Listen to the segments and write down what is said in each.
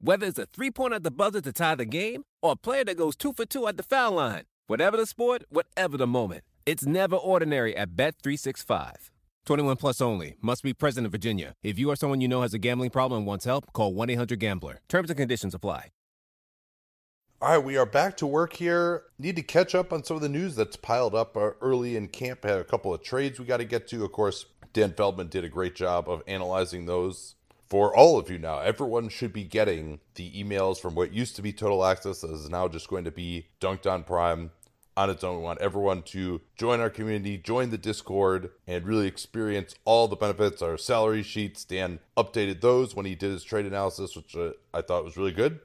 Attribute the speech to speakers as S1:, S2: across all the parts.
S1: Whether it's a three pointer at the buzzer to tie the game or a player that goes two for two at the foul line. Whatever the sport, whatever the moment. It's never ordinary at Bet365. 21 plus only. Must be present in Virginia. If you or someone you know has a gambling problem and wants help, call 1 800 Gambler. Terms and conditions apply.
S2: All right, we are back to work here. Need to catch up on some of the news that's piled up uh, early in camp. Had a couple of trades we got to get to. Of course, Dan Feldman did a great job of analyzing those for all of you now. Everyone should be getting the emails from what used to be Total Access that is now just going to be Dunc'd On Prime on its own. We want everyone to join our community, join the Discord, and really experience all the benefits. Our salary sheets, Dan updated those when he did his trade analysis, which I thought was really good.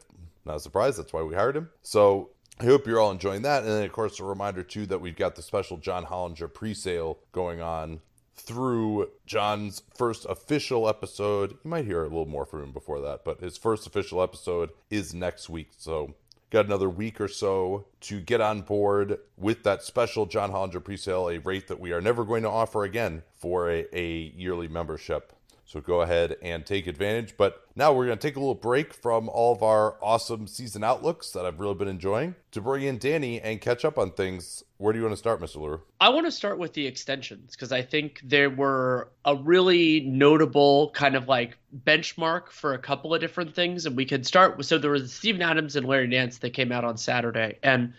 S2: Not a surprise. That's why we hired him. So I hope you're all enjoying that. And then, of course, a reminder, too, that we've got the special John Hollinger pre sale going on through John's first official episode. You might hear a little more from him before that, but his first official episode is next week. So, got another week or so to get on board with that special John Hollinger presale, a rate that we are never going to offer again for a, a yearly membership. So go ahead and take advantage. But now we're going to take a little break from all of our awesome season outlooks that I've really been enjoying to bring in Danny and catch up on things. Where do you want to start, Mr. Lure?
S3: I want to start with the extensions because I think there were a really notable kind of like benchmark for a couple of different things. And we could start. with So there was Steven Adams and Larry Nance that came out on Saturday. And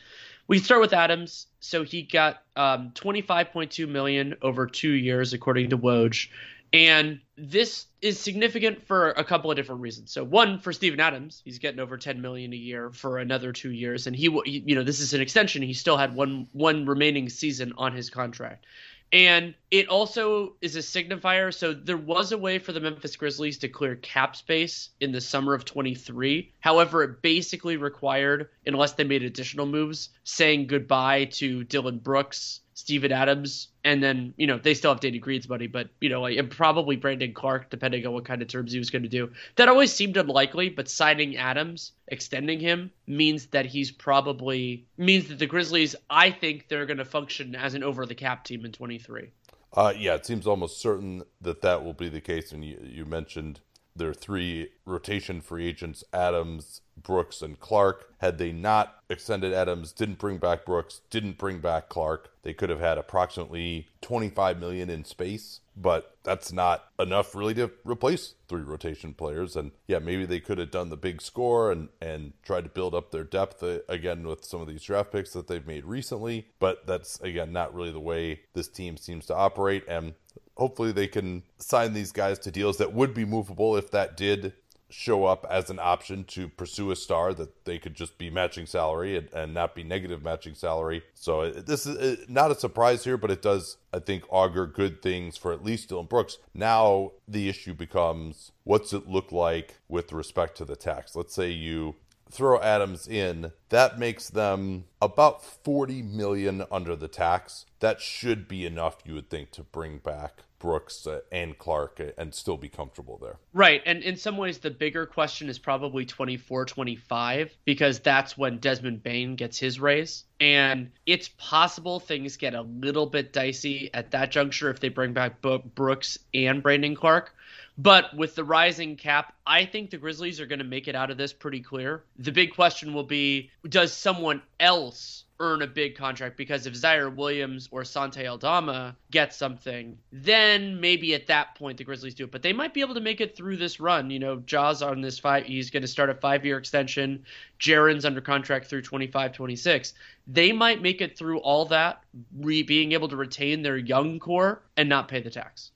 S3: we start with Adams. So he got um, 25.2 million over two years, according to Woj. And this is significant for a couple of different reasons. So one for Steven Adams, he's getting over 10 million a year for another 2 years and he you know, this is an extension. He still had one one remaining season on his contract. And it also is a signifier. So there was a way for the Memphis Grizzlies to clear cap space in the summer of 23. However, it basically required, unless they made additional moves, saying goodbye to Dillon Brooks, Steven Adams, and then you know they still have Danny Green's money, but you know like, probably Brandon Clarke, depending on what kind of terms he was going to do. That always seemed unlikely, but signing Adams, extending him, means that he's probably means that the Grizzlies, I think, they're going to function as an over the cap team in 23.
S2: Uh, yeah, it seems almost certain that that will be the case. And you, you mentioned there are three rotation free agents Adams, Brooks, and Clarke. Had they not extended Adams, didn't bring back Brooks, didn't bring back Clarke, they could have had approximately 25 million in space. But that's not enough really to replace three rotation players. And yeah, maybe they could have done the big score and, and tried to build up their depth uh, again with some of these draft picks that they've made recently. But that's, again, not really the way this team seems to operate. And hopefully they can sign these guys to deals that would be movable if that did show up as an option to pursue a star that they could just be matching salary and, and not be negative matching salary. So uh, this is uh, not a surprise here, but it does, I think, augur good things for at least Dillon Brooks. Now the issue becomes what's it look like with respect to the tax? Let's say you throw Adams in, that makes them about 40 million under the tax. That should be enough, you would think, to bring back Brooks uh, and Clarke uh, and still be comfortable there.
S3: Right. And in some ways, the bigger question is probably 24 25 because that's when Desmond Bane gets his raise. And it's possible things get a little bit dicey at that juncture if they bring back Brooks and Brandon Clarke. But with the rising cap, I think the Grizzlies are going to make it out of this pretty clear. The big question will be does someone else earn a big contract? Because if Ziaire Williams or Santi Aldama get something, then maybe at that point the Grizzlies do it. But they might be able to make it through this run. You know, Ja's on this five, he's going to start a five year extension. Jaren's under contract through 25 26. They might make it through all that, re- being able to retain their young core and not pay the tax.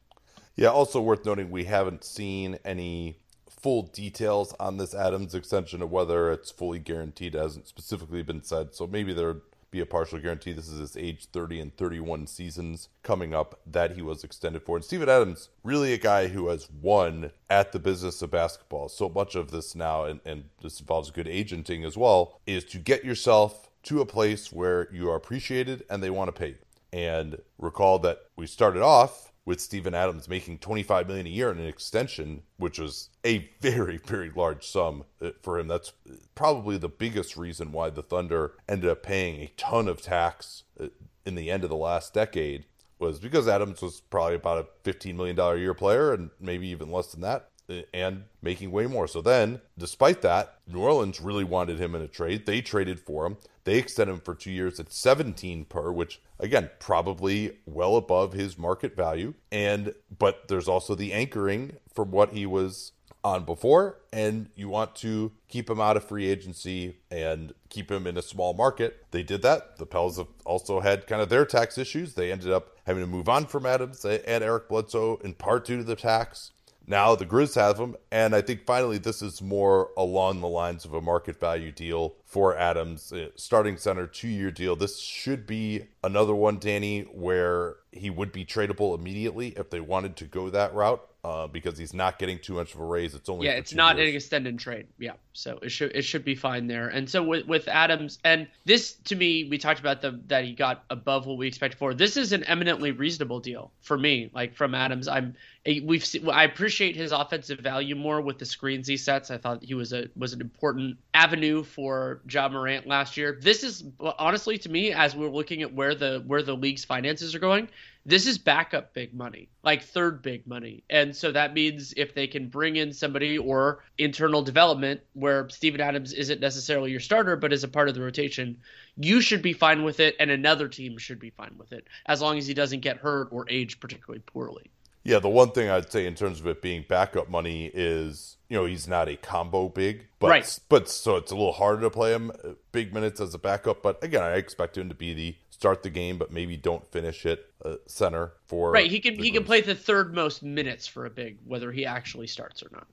S2: Yeah, also worth noting, we haven't seen any full details on this Adams extension of whether it's fully guaranteed. It hasn't specifically been said, so maybe there would be a partial guarantee. This is his age 30 and 31 seasons coming up that he was extended for. And Steven Adams, really a guy who has won at the business of basketball. So much of this now, and, and this involves good agenting as well, is to get yourself to a place where you are appreciated and they want to pay you. And recall that we started off with Steven Adams making 25 million a year in an extension, which was a very, very large sum uh, for him. That's probably the biggest reason why the Thunder ended up paying a ton of tax uh, in the end of the last decade was because Adams was probably about a $15 million a year player and maybe even less than that uh, and making way more. So then, despite that, New Orleans really wanted him in a trade. They traded for him. They extended him for two years at 17 per, which again probably well above his market value. And but there's also the anchoring from what he was on before, and you want to keep him out of free agency and keep him in a small market. They did that. The Pels have also had kind of their tax issues. They ended up having to move on from Adams and Eric Bledsoe in part due to the tax. Now the Grizz have him, and I think finally this is more along the lines of a market value deal for Adams, uh, starting center, two year deal. This should be another one, Danny, where he would be tradable immediately if they wanted to go that route. Uh, because he's not getting too much of a raise. It's only
S3: yeah, it's not years. an extended trade. Yeah, so it should it should be fine there. And so with with Adams, and this to me, we talked about the that he got above what we expected for. This is an eminently reasonable deal for me. Like from Adams, I'm we've seen, I appreciate his offensive value more with the screens he sets. I thought he was a was an important avenue for Ja Morant last year. This is honestly to me, as we're looking at where the where the league's finances are going, this is backup big money, like third big money. And so that means if they can bring in somebody or internal development where Steven Adams isn't necessarily your starter, but is a part of the rotation, you should be fine with it, and another team should be fine with it, as long as he doesn't get hurt or age particularly poorly.
S2: Yeah, the one thing I'd say in terms of it being backup money is, you know, he's not a combo big, but
S3: right.
S2: but so it's a little harder to play him uh, big minutes as a backup. But again, I expect him to be the start the game, but maybe don't finish it uh, center for
S3: right. He can he can play the third most minutes for a big, whether he actually starts or not.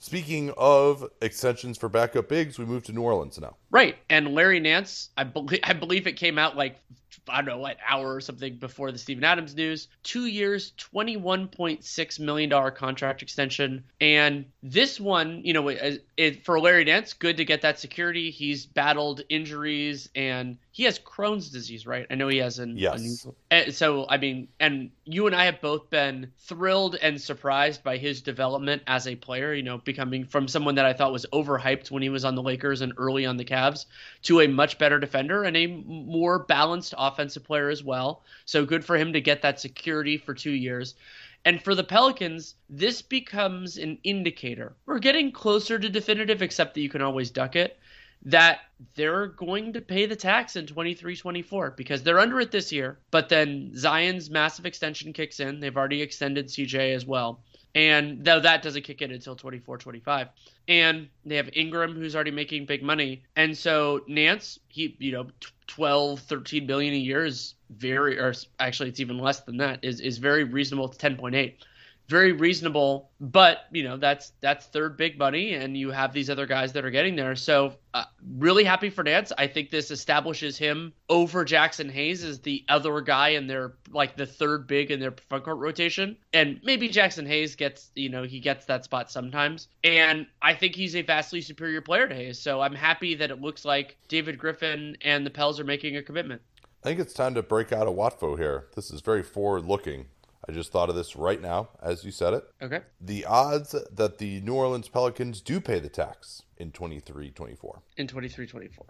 S2: Speaking of extensions for backup bigs, we move to New Orleans now.
S3: Right, and Larry Nance, I believe I believe it came out like I don't know, an hour or something before the Steven Adams news. Two years, $21.6 million contract extension. And this one, you know, it, it, for Larry Nance, good to get that security. He's battled injuries and he has Crohn's disease, right? I know he has an.
S2: Yes.
S3: An, eh, so, I mean, and you and I have both been thrilled and surprised by his development as a player, you know, becoming from someone that I thought was overhyped when he was on the Lakers and early on the Cavs to a much better defender and a more balanced offensive player as well. So good for him to get that security for two years. And for the Pelicans, this becomes an indicator. We're getting closer to definitive, except that you can always duck it, that they're going to pay the tax in 23 24 because they're under it this year. But then Zion's massive extension kicks in. They've already extended CJ as well. And though that doesn't kick in until 24 25 and they have Ingram who's already making big money. And so Nance, he you know 12 13 billion a year is very or actually it's even less than that is is very reasonable. To 10.8 very reasonable. But you know that's that's third big money, and you have these other guys that are getting there. So uh, really happy for Nance. I think this establishes him over Jaxson Hayes as the other guy in their like the third big in their front court rotation. And maybe Jaxson Hayes gets you know he gets that spot sometimes. And I think he's a vastly superior player to Hayes. So I'm happy that it looks like David Griffin and the Pels are making a commitment.
S2: I think it's time to break out a Watfo here. This is very forward looking. I just thought of this right now as you said it.
S3: Okay.
S2: The odds that the New Orleans Pelicans do pay the tax in 23 24.
S3: In 23 24.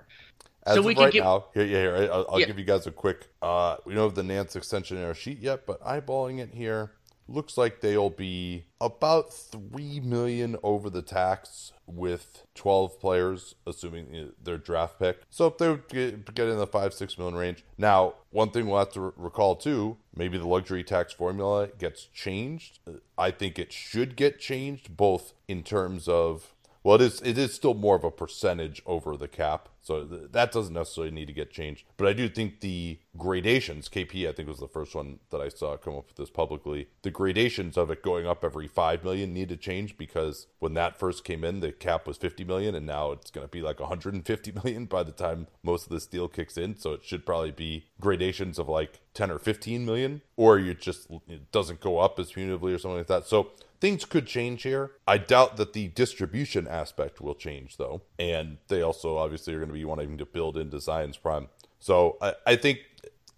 S2: As so of right give... now, here, yeah, here, I'll, I'll yeah. give you guys a quick. Uh, we don't have the Nance extension in our sheet yet, but eyeballing it here, looks like they'll be about three million over the tax with 12 players, assuming their draft pick. So if they get, get in the five six million range. Now, one thing we'll have to recall too, maybe the luxury tax formula gets changed. I think it should get changed both in terms of well, it is it is still more of a percentage over the cap, so th- that doesn't necessarily need to get changed. But I do think the gradations, KP, I think was the first one that I saw come up with this publicly. The gradations of it going up every five million need to change because when that first came in, the cap was 50 million, and now it's going to be like 150 million by the time most of this deal kicks in. So it should probably be gradations of like 10 or 15 million, or you just it doesn't go up as punitively or something like that. So things could change here. I doubt that the distribution aspect will change though, and they also obviously are going to be wanting to build into Zion's prime. So I, I think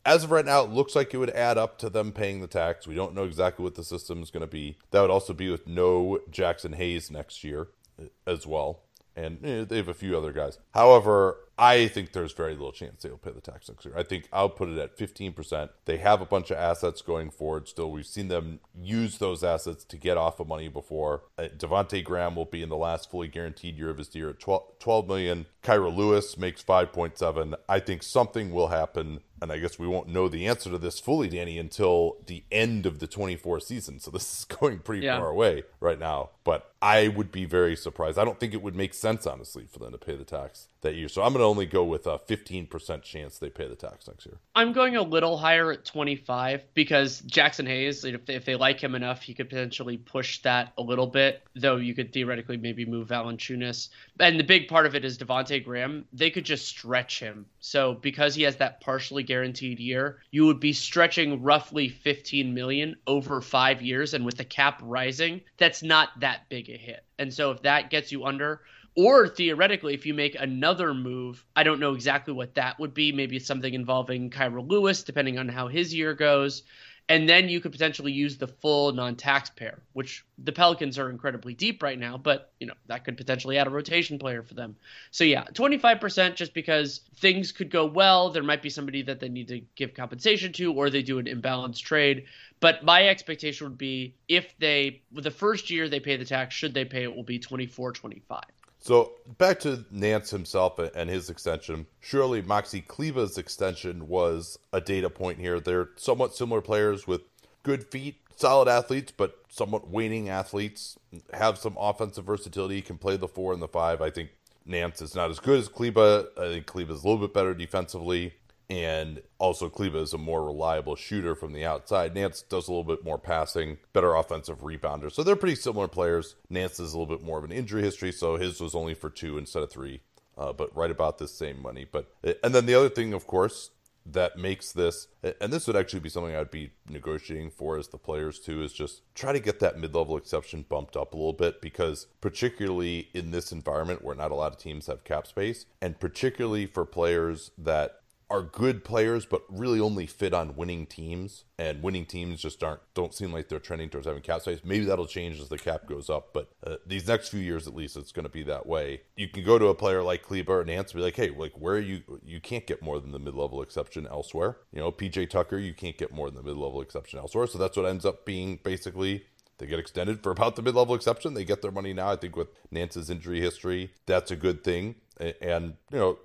S2: as of right now, it looks like it would add up to them paying the tax. We don't know exactly what the system is going to be. That would also be with no Jaxson Hayes next year uh, as well. And eh, they have a few other guys. However, I think there's very little chance they'll pay the tax next year. I think I'll put it at 15%. They have a bunch of assets going forward still. We've seen them use those assets to get off of money before. Uh, Devonte Graham will be in the last fully guaranteed year of his deal at 12, 12 million. Kira Lewis makes 5.7. I think something will happen and I guess we won't know the answer to this fully, Danny, until the end of the 24 season. So this is going pretty yeah. far away right now. But I would be very surprised. I don't think it would make sense, honestly, for them to pay the tax that year. So I'm going to only go with a 15% chance they pay the tax next year.
S3: I'm going a little higher at 25 because Jaxson Hayes, if they, if they like him enough, he could potentially push that a little bit, though you could theoretically maybe move Valanciunas. And the big part of it is Devonte Graham. They could just stretch him. So because he has that partially guaranteed year, you would be stretching roughly 15 million over 5 years and with the cap rising, that's not that big a hit. And so if that gets you under or theoretically, if you make another move, I don't know exactly what that would be. Maybe it's something involving Kira Lewis, depending on how his year goes and then you could potentially use the full non-taxpayer, which the Pelicans are incredibly deep right now, but you know that could potentially add a rotation player for them. So yeah, 25% just because things could go well. There might be somebody that they need to give compensation to, or they do an imbalanced trade. But my expectation would be if they, the first year they pay the tax, should they pay it, will be 24, 25.
S2: So back to Nance himself and his extension. Surely Maxi Kleber's extension was a data point here. They're somewhat similar players with good feet, solid athletes, but somewhat waning athletes. Have some offensive versatility, can play the four and the five. I think Nance is not as good as Kleber. I think Kleber is a little bit better defensively. And also, Kleber is a more reliable shooter from the outside. Nance does a little bit more passing, better offensive rebounder. So they're pretty similar players. Nance is a little bit more of an injury history, so his was only for two instead of three, uh, but right about the same money. But and then the other thing, of course, that makes this, and this would actually be something I'd be negotiating for as the players too, is just try to get that mid level exception bumped up a little bit because, particularly in this environment where not a lot of teams have cap space, and particularly for players that are good players but really only fit on winning teams and winning teams just aren't don't seem like they're trending towards having cap space maybe that'll change as the cap goes up but uh, these next few years at least it's going to be that way you can go to a player like Kleber Nance and answer be like hey like where are you you can't get more than the mid-level exception elsewhere you know PJ Tucker you can't get more than the mid-level exception elsewhere so that's what ends up being basically they get extended for about the mid-level exception. They get their money now. I think with Nance's injury history, that's a good thing. And you know,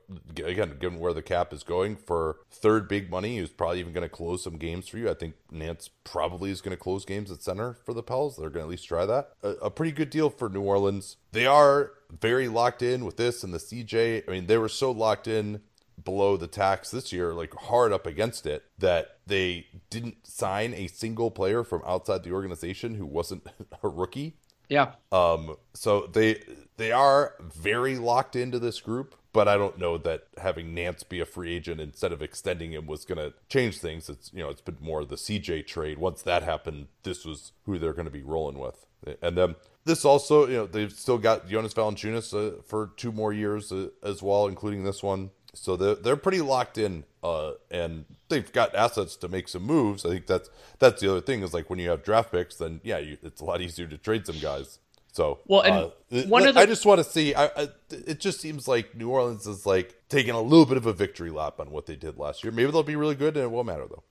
S2: again, given where the cap is going for third big money, who's probably even going to close some games for you. I think Nance probably is going to close games at center for the Pels. They're going to at least try that. A, a pretty good deal for New Orleans. They are very locked in with this and the CJ. I mean, they were so locked in below the tax this year, like hard up against it, that they didn't sign a single player from outside the organization who wasn't a rookie.
S3: Yeah.
S2: Um. So they they are very locked into this group, but I don't know that having Nance be a free agent instead of extending him was going to change things. It's you know it's been more the CJ trade. Once that happened, this was who they're going to be rolling with, and then this also you know they've still got Jonas Valanciunas uh, for two more years uh, as well, including this one. So they're they're pretty locked in, uh, and they've got assets to make some moves. I think that's that's the other thing is like when you have draft picks, then yeah, you, it's a lot easier to trade some guys. So
S3: well, and
S2: uh, one of the... I just want to see. I, I, it just seems like New Orleans is like taking a little bit of a victory lap on what they did last year. Maybe they'll be really good, and it won't matter though.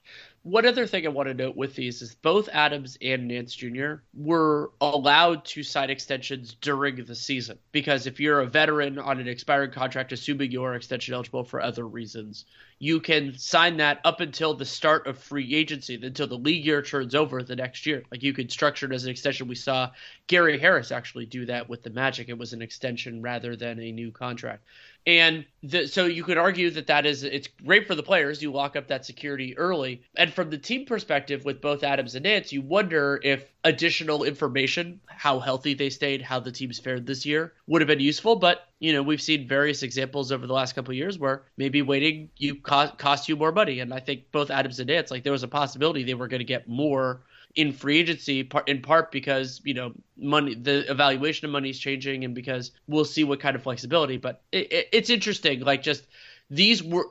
S3: One other thing I want to note with these is both Adams and Nance Jr. were allowed to sign extensions during the season because if you're a veteran on an expiring contract, assuming you're extension eligible for other reasons, you can sign that up until the start of free agency, until the league year turns over the next year. Like you could structure it as an extension. We saw Gary Harris actually do that with the Magic. It was an extension rather than a new contract. And the, so you could argue that that is it's great for the players. You lock up that security early. And from the team perspective, with both Adams and Nance, you wonder if additional information, how healthy they stayed, how the teams fared this year, would have been useful. But you know, we've seen various examples over the last couple years where maybe waiting you cost cost you more money. And I think both Adams and Nance, like there was a possibility they were going to get more in free agency in part because you know money the evaluation of money is changing and because we'll see what kind of flexibility but it, it, it's interesting like just these were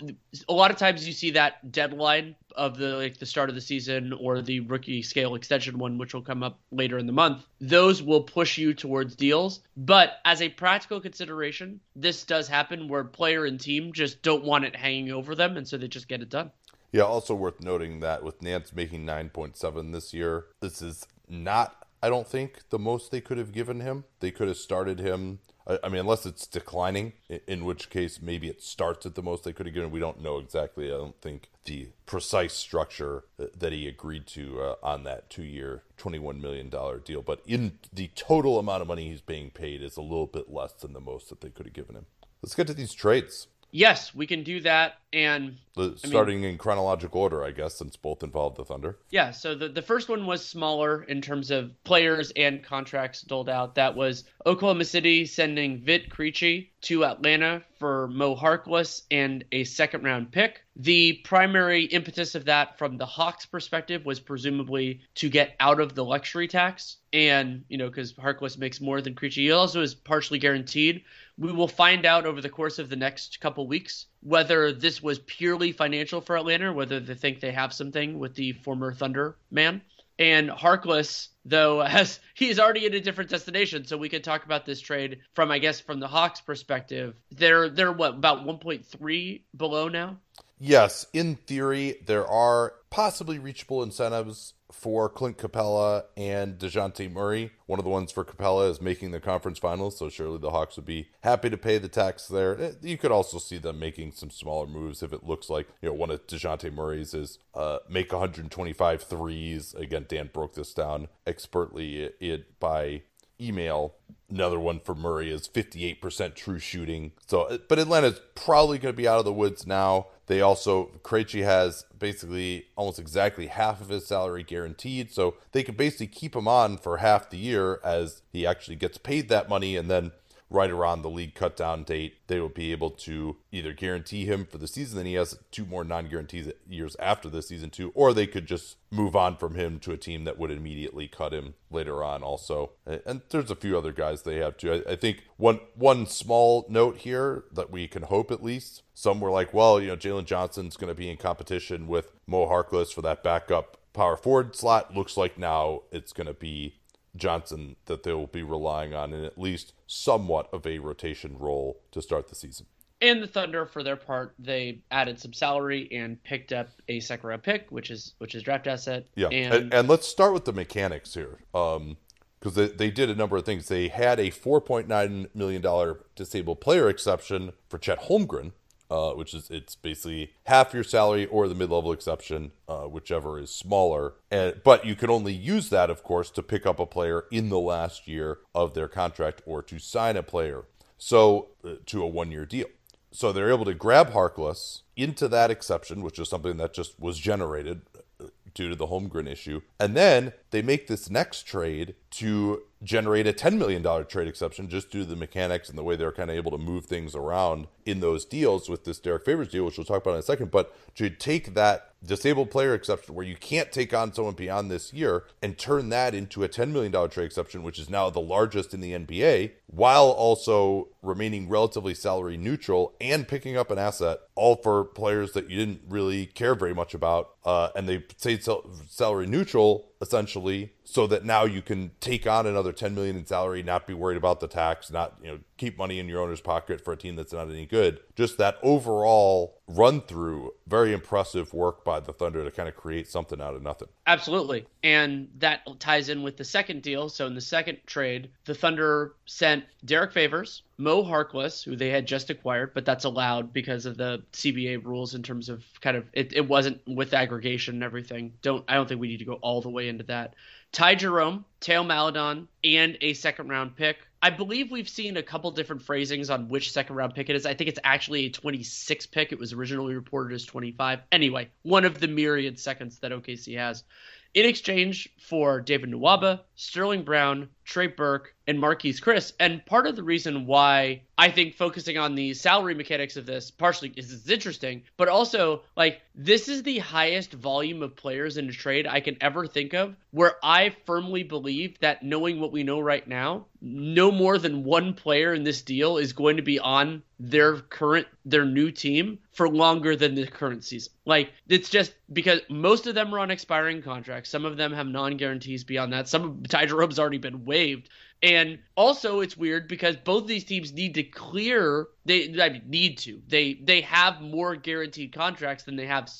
S3: a lot of times you see that deadline of the like the start of the season or the rookie scale extension one which will come up later in the month those will push you towards deals but as a practical consideration this does happen where player and team just don't want it hanging over them and so they just get it done
S2: yeah, also worth noting that with Nance making 9.7 this year, this is not, I don't think, the most they could have given him. They could have started him, I mean, unless it's declining, in which case maybe it starts at the most they could have given. We don't know exactly, I don't think, the precise structure that he agreed to uh, on that two year, $21 million deal. But in the total amount of money he's being paid is a little bit less than the most that they could have given him. Let's get to these trades.
S3: Yes, we can do that. And
S2: starting mean, in chronological order, I guess, since both involved the Thunder.
S3: Yeah. So the, the first one was smaller in terms of players and contracts doled out. That was Oklahoma City sending Vit Krejci to Atlanta for Mo Harkless and a second round pick. The primary impetus of that from the Hawks perspective was presumably to get out of the luxury tax. And, you know, because Harkless makes more than Krejci. He also is partially guaranteed. We will find out over the course of the next couple weeks whether this was purely financial for Atlanta, whether they think they have something with the former Thunder man. And Harkless, though, has he's already in a different destination, so we could talk about this trade from, I guess, from the Hawks' perspective. They're they're what about 1.3 below now?
S2: Yes, in theory, there are possibly reachable incentives for Clint Capela and DeJounte Murray. One of the ones for Capella is making the conference finals, so surely the Hawks would be happy to pay the tax there. Eh, you could also see them making some smaller moves if it looks like, you know, one of DeJounte Murray's is uh, make 125 threes. Again, Dan broke this down expertly it by email. Another one for Murray is 58% true shooting. So, but Atlanta's probably going to be out of the woods now. They also, Krejci has basically almost exactly half of his salary guaranteed. So they can basically keep him on for half the year as he actually gets paid that money and then right around the league cut down date, they will be able to either guarantee him for the season, then he has two more non guarantees years after the season two, or they could just move on from him to a team that would immediately cut him later on also. And there's a few other guys they have too. I, think one one small note here that we can hope at least. Some were like, well, you know, Jalen Johnson's going to be in competition with Mo Harkless for that backup power forward slot. Looks like now it's going to be Johnson that they will be relying on and at least somewhat of a rotation role to start the season.
S3: And the Thunder, for their part, they added some salary and picked up a second round pick, which is which is draft asset.
S2: Yeah, and, and, and let's start with the mechanics here, because um, they, they did a number of things. They had a four point nine million dollar disabled player exception for Chet Holmgren, uh, which is it's basically half your salary or the mid-level exception, uh, whichever is smaller. And but you can only use that, of course, to pick up a player in the last year of their contract or to sign a player. So uh, to a one-year deal. So they're able to grab Harkless into that exception, which is something that just was generated uh, due to the Holmgren issue. And then they make this next trade to generate a $10 million trade exception just due to the mechanics and the way they're kind of able to move things around in those deals with this Derrick Favors deal, which we'll talk about in a second. But to take that disabled player exception where you can't take on someone beyond this year and turn that into a $10 million trade exception, which is now the largest in the NBA, while also remaining relatively salary neutral and picking up an asset, all for players that you didn't really care very much about uh, and they say salary neutral essentially so that now you can take on another 10 million in salary not be worried about the tax not you know keep money in your owner's pocket for a team that's not any good. Just that overall run through very impressive work by the thunder to kind of create something out of nothing.
S3: Absolutely and that ties in with the second deal so in the second trade the thunder sent Derrick Favors Mo Harkless, who they had just acquired, but that's allowed because of the CBA rules in terms of kind of it, it wasn't with aggregation and everything. Don't I don't think we need to go all the way into that. Ty Jerome, Theo Maledon, and a second round pick. I believe we've seen a couple different phrasings on which second round pick it is. I think it's actually a 26 pick. It was originally reported as 25. Anyway, one of the myriad seconds that OKC has in exchange for David Nwaba, Sterling Brown, Trey Burke, and Marquese Chriss. And part of the reason why I think focusing on the salary mechanics of this partially is it's interesting, but also like this is the highest volume of players in a trade I can ever think of where I firmly believe that knowing what we know right now, no more than one player in this deal is going to be on their current their new team for longer than the current season. Like it's just because most of them are on expiring contracts. Some of them have non-guarantees beyond that. Some of Ty Jerome's already been waived. And also, it's weird because both these teams need to clear. They I mean, need to. They they have more guaranteed contracts than they have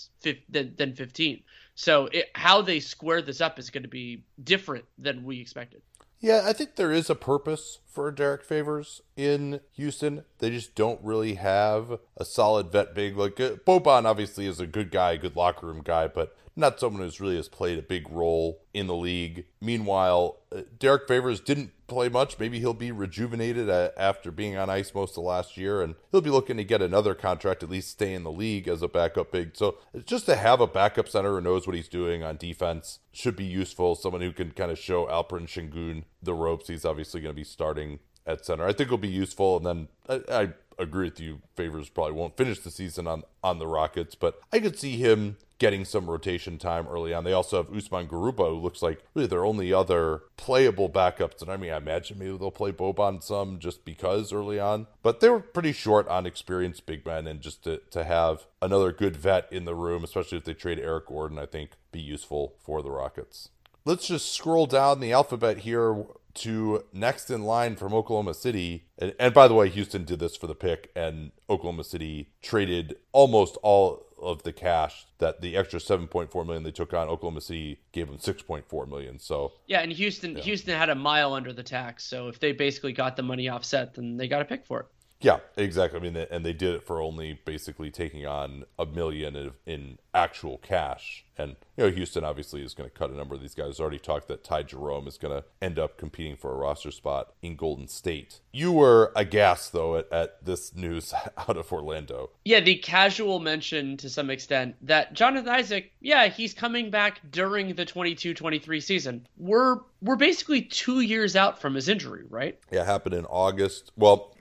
S3: than, than 15. So it, how they square this up is going to be different than we expected.
S2: Yeah, I think there is a purpose for Derrick Favors in Houston. They just don't really have a solid vet big. Like uh, Boban obviously is a good guy, good locker room guy, but not someone who's really has played a big role in the league. Meanwhile, uh, Derrick Favors didn't play much. Maybe he'll be rejuvenated uh, after being on ice most of last year, and he'll be looking to get another contract, at least stay in the league as a backup big. So just to have a backup center who knows what he's doing on defense should be useful. Someone who can kind of show Alperen Sengun the ropes. He's obviously going to be starting at center. I think it'll be useful, and then I, I agree with you. Favors probably won't finish the season on on the Rockets, but I could see him getting some rotation time early on. They also have Usman Garuba, who looks like really their only other playable backups. And I mean, I imagine maybe they'll play Boban some just because early on. But they were pretty short on experienced big men, and just to, to have another good vet in the room, especially if they trade Eric Gordon, I think be useful for the Rockets. Let's just scroll down the alphabet here to next in line from Oklahoma City. And, and, by the way, Houston did this for the pick, and Oklahoma City traded almost all of the cash that the extra 7.4 million they took on Oklahoma City gave them 6.4 million. So
S3: yeah, and Houston yeah. Houston had a mile under the tax. So if they basically got the money offset, then they got a pick for it.
S2: Yeah, exactly. I mean, and they did it for only basically taking on a million in actual cash. And you know, Houston obviously is going to cut a number of these guys. Already talked that Ty Jerome is going to end up competing for a roster spot in Golden State. You were aghast though at, at this news out of Orlando.
S3: Yeah, the casual mention to some extent that Jonathan Isaac, yeah, he's coming back during the 22-23 season. We're we're basically two years out from his injury, right?
S2: Yeah, happened in August. Well,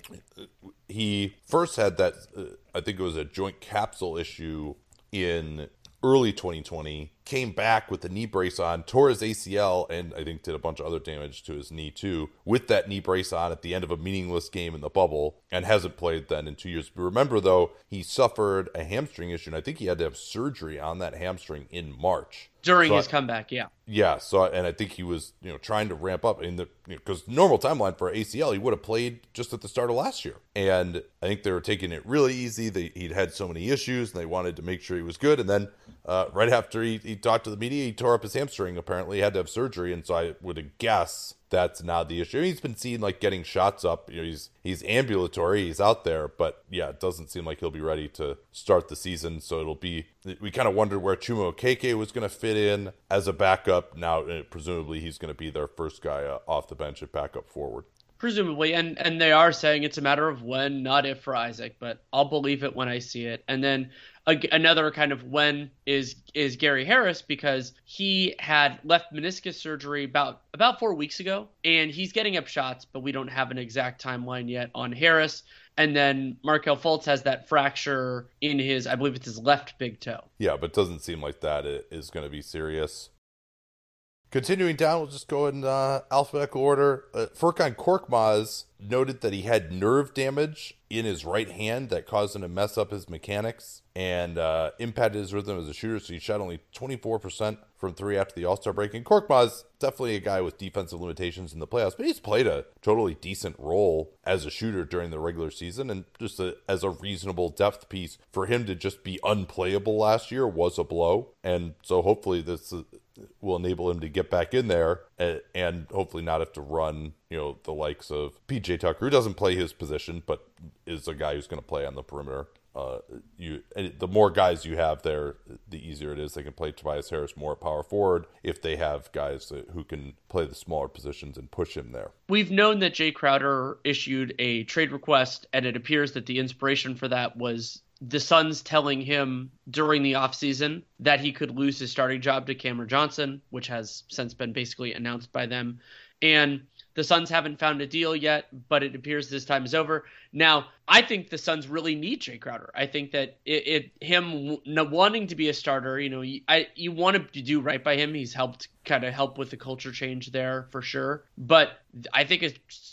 S2: he first had that, uh, I think it was a joint capsule issue in early 2020 came back with the knee brace on, tore his ACL, and I think did a bunch of other damage to his knee too, with that knee brace on at the end of a meaningless game in the bubble, and hasn't played then in two years. But remember, though, he suffered a hamstring issue, and I think he had to have surgery on that hamstring in March
S3: during so his I, comeback. Yeah,
S2: yeah. So and I think he was you know trying to ramp up in the because you know, normal timeline for ACL he would have played just at the start of last year, and I think they were taking it really easy. They, he'd had so many issues, and they wanted to make sure he was good, and then uh, right after he, he talked to the media, he tore up his hamstring. Apparently, he had to have surgery, and so I would guess that's not the issue. He's been seen like getting shots up. You know, he's he's ambulatory. He's out there, but yeah, it doesn't seem like he'll be ready to start the season. So it'll be. We kind of wondered where Chuma Okeke was going to fit in as a backup. Now, uh, presumably, he's going to be their first guy uh, off the bench at backup forward
S3: presumably and and they are saying it's a matter of when not if for isaac but i'll believe it when i see it and then another kind of when is is Gary Harris because he had left meniscus surgery about about four weeks ago, and he's getting up shots, but we don't have an exact timeline yet on Harris. And then Markelle Fultz has that fracture in his, I believe it's his left big toe.
S2: Yeah, but doesn't seem like that is going to be serious. Continuing down, we'll just go in uh, alphabetical order. Uh, Furkan Korkmaz noted that he had nerve damage in his right hand that caused him to mess up his mechanics and uh, impacted his rhythm as a shooter. So he shot only 24% from three after the All Star break. And Korkmaz, definitely a guy with defensive limitations in the playoffs, but he's played a totally decent role as a shooter during the regular season. And just a, as a reasonable depth piece for him to just be unplayable last year was a blow. And so hopefully this will enable him to get back in there and, and hopefully not have to run, you know, the likes of PJ Tucker, who doesn't play his position, but is a guy who's going to play on the perimeter. Uh, you the more guys you have there, the easier it is. They can play Tobias Harris more at power forward if they have guys who can play the smaller positions and push him there.
S3: We've known that Jae Crowder issued a trade request, and it appears that the inspiration for that was the Suns telling him during the offseason that he could lose his starting job to Cameron Johnson, which has since been basically announced by them. And the Suns haven't found a deal yet, but it appears this time is over. Now, I think the Suns really need Jae Crowder. I think that it, it him wanting to be a starter, you know, I you want to do right by him. He's helped kind of help with the culture change there for sure. But I think a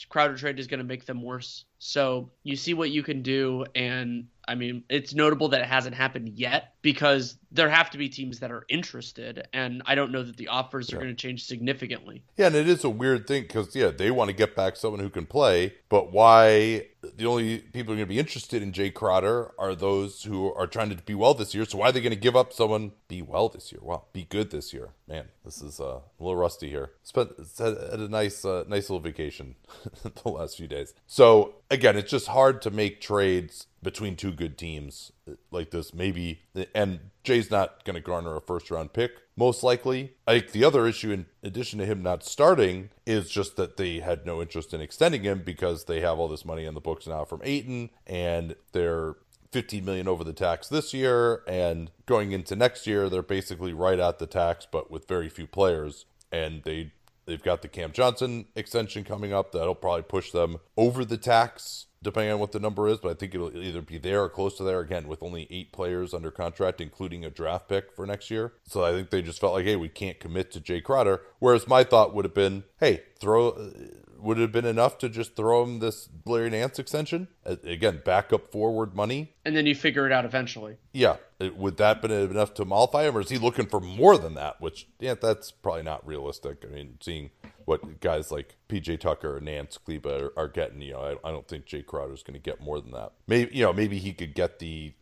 S3: Crowder trade is going to make them worse. So you see what you can do, and I mean, it's notable that it hasn't happened yet because there have to be teams that are interested, and I don't know that the offers are going to change significantly.
S2: Yeah, and it is a weird thing because yeah, they want to get back someone who can play, but why the only people are going to be interested in Jae Crowder are those who are trying to be well this year. So why are they going to give up someone be well this year? Wow, be good this year, man. This is uh, a little rusty here. Spent had a nice, uh, nice little vacation the last few days. So again, it's just hard to make trades between two good teams like this. Maybe, and Jae's not going to garner a first round pick, most likely. I think the other issue, in addition to him not starting, is just that they had no interest in extending him because they have all this money on the books now from Ayton and they're 15 million over the tax this year and going into next year they're basically right at the tax but with very few players and they they've got the Cam Johnson extension coming up that'll probably push them over the tax depending on what the number is, but I think it'll either be there or close to there again with only eight players under contract, including a draft pick for next year. So I think they just felt like, hey, we can't commit to Jae Crowder. Whereas my thought would have been, hey, throw. Would it have been enough to just throw him this Larry Nance extension? Again, backup forward money.
S3: And then you figure it out eventually.
S2: Yeah. Would that been enough to mollify him, or is he looking for more than that? Which, yeah, that's probably not realistic. I mean, seeing what guys like PJ Tucker and Nance Kleber are, are getting. You know, I, I, don't think Jae Crowder is going to get more than that. Maybe you know, maybe he could get the.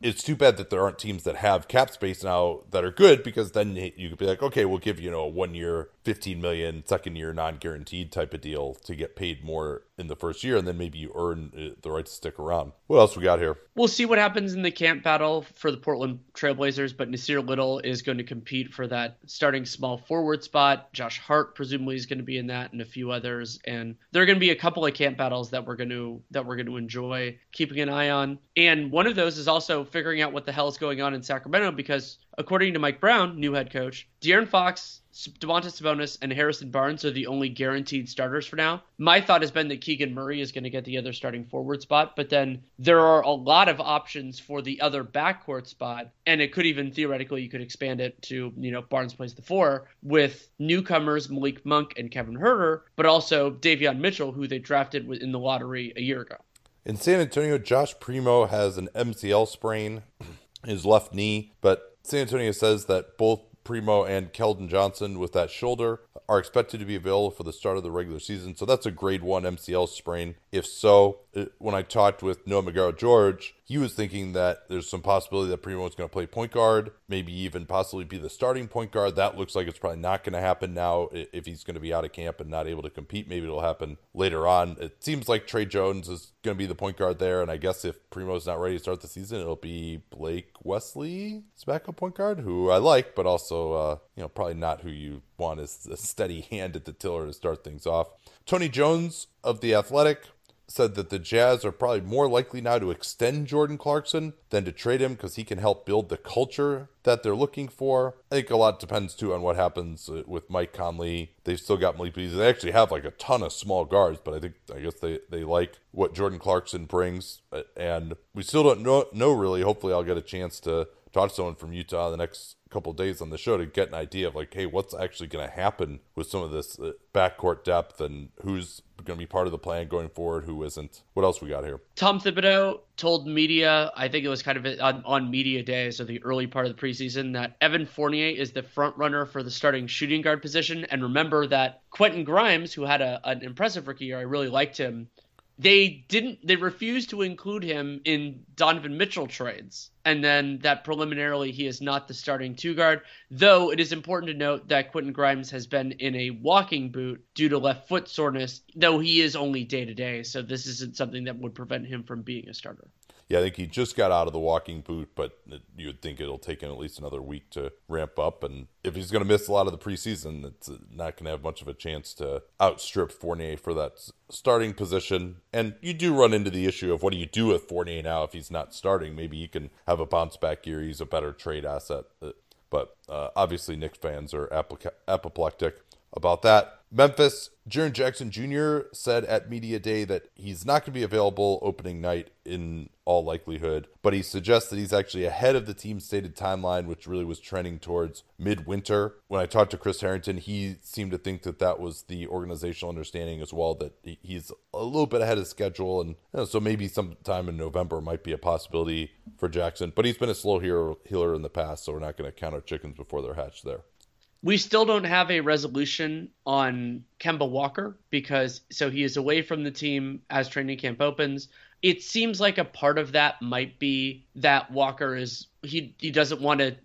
S2: It's too bad that there aren't teams that have cap space now that are good because then you could be like, okay, we'll give you know a one year, fifteen million, second year non guaranteed type of deal to get paid more in the first year, and then maybe you earn uh, the right to stick around. What else we got here?
S3: We'll see what happens in the camp battle for the Portland Trailblazers, but Nassir Little is going to compete for that starting small forward spot. Josh Hart presumably is going to be in that, and a few others. And there are going to be a couple of camp battles that we're going to that we're going to enjoy keeping an eye on. And one of those is also figuring out what the hell is going on in Sacramento because according to Mike Brown, new head coach, De'Aaron Fox Domantas Sabonis and Harrison Barnes are the only guaranteed starters for now. My thought has been that Keegan Murray is going to get the other starting forward spot, but then there are a lot of options for the other backcourt spot, and it could even theoretically you could expand it to you know Barnes plays the four with newcomers Malik Monk and Kevin Huerter, but also Davion Mitchell, who they drafted in the lottery a year ago.
S2: In San Antonio, Josh Primo has an MCL sprain, his left knee, but San Antonio says that both Primo and Keldon Johnson with that shoulder are expected to be available for the start of the regular season. So that's a grade one MCL sprain. If so, when I talked with Noah McGarrett George, he was thinking that there's some possibility that Primo is going to play point guard, maybe even possibly be the starting point guard. That looks like it's probably not going to happen now if he's going to be out of camp and not able to compete. Maybe it'll happen later on. It seems like Tre Jones is going to be the point guard there, and I guess if Primo's not ready to start the season, it'll be Blake Wesley, his backup point guard, who I like, but also uh, you know probably not who you want as a steady hand at the tiller to start things off. Tony Jones of the Athletic said that the Jazz are probably more likely now to extend Jordan Clarkson than to trade him because he can help build the culture that they're looking for. I think a lot depends too on what happens uh, with Mike Conley. They've still got Malik Beasley. They actually have like a ton of small guards, but I think I guess they, they like what Jordan Clarkson brings, uh, and we still don't know know really. Hopefully, I'll get a chance to talk to someone from Utah the next couple days on the show to get an idea of like, hey, what's actually going to happen with some of this uh, backcourt depth and who's going to be part of the plan going forward, who isn't. What else we got here?
S3: Tom Thibodeau told media, I think it was kind of on, on media day, so the early part of the preseason, that Evan Fournier is the front runner for the starting shooting guard position. And remember that Quentin Grimes, who had a, an impressive rookie year, I really liked him they didn't they refused to include him in Donovan Mitchell trades. And then that preliminarily he is not the starting two guard. Though it is important to note that Quentin Grimes has been in a walking boot due to left foot soreness, though he is only day to day, so this isn't something that would prevent him from being a starter
S2: yeah, I think he just got out of the walking boot, but you would think it'll take him at least another week to ramp up. And if he's going to miss a lot of the preseason, it's not going to have much of a chance to outstrip Fournier for that starting position. And you do run into the issue of what do you do with Fournier now if he's not starting? Maybe he can have a bounce back year. He's a better trade asset. But uh, obviously, Knicks fans are apoplectic about that. Memphis, Jaren Jackson Jr. said at Media Day that he's not going to be available opening night in all likelihood, but he suggests that he's actually ahead of the team's stated timeline, which really was trending towards midwinter. When I talked to Chris Harrington, he seemed to think that that was the organizational understanding as well, that he's a little bit ahead of schedule. And you know, so maybe sometime in November might be a possibility for Jackson, but he's been a slow healer in the past, so we're not going to count our chickens before they're hatched there.
S3: We still don't have a resolution on Kemba Walker because so he is away from the team as training camp opens. It seems like a part of that might be that Walker is he he doesn't want to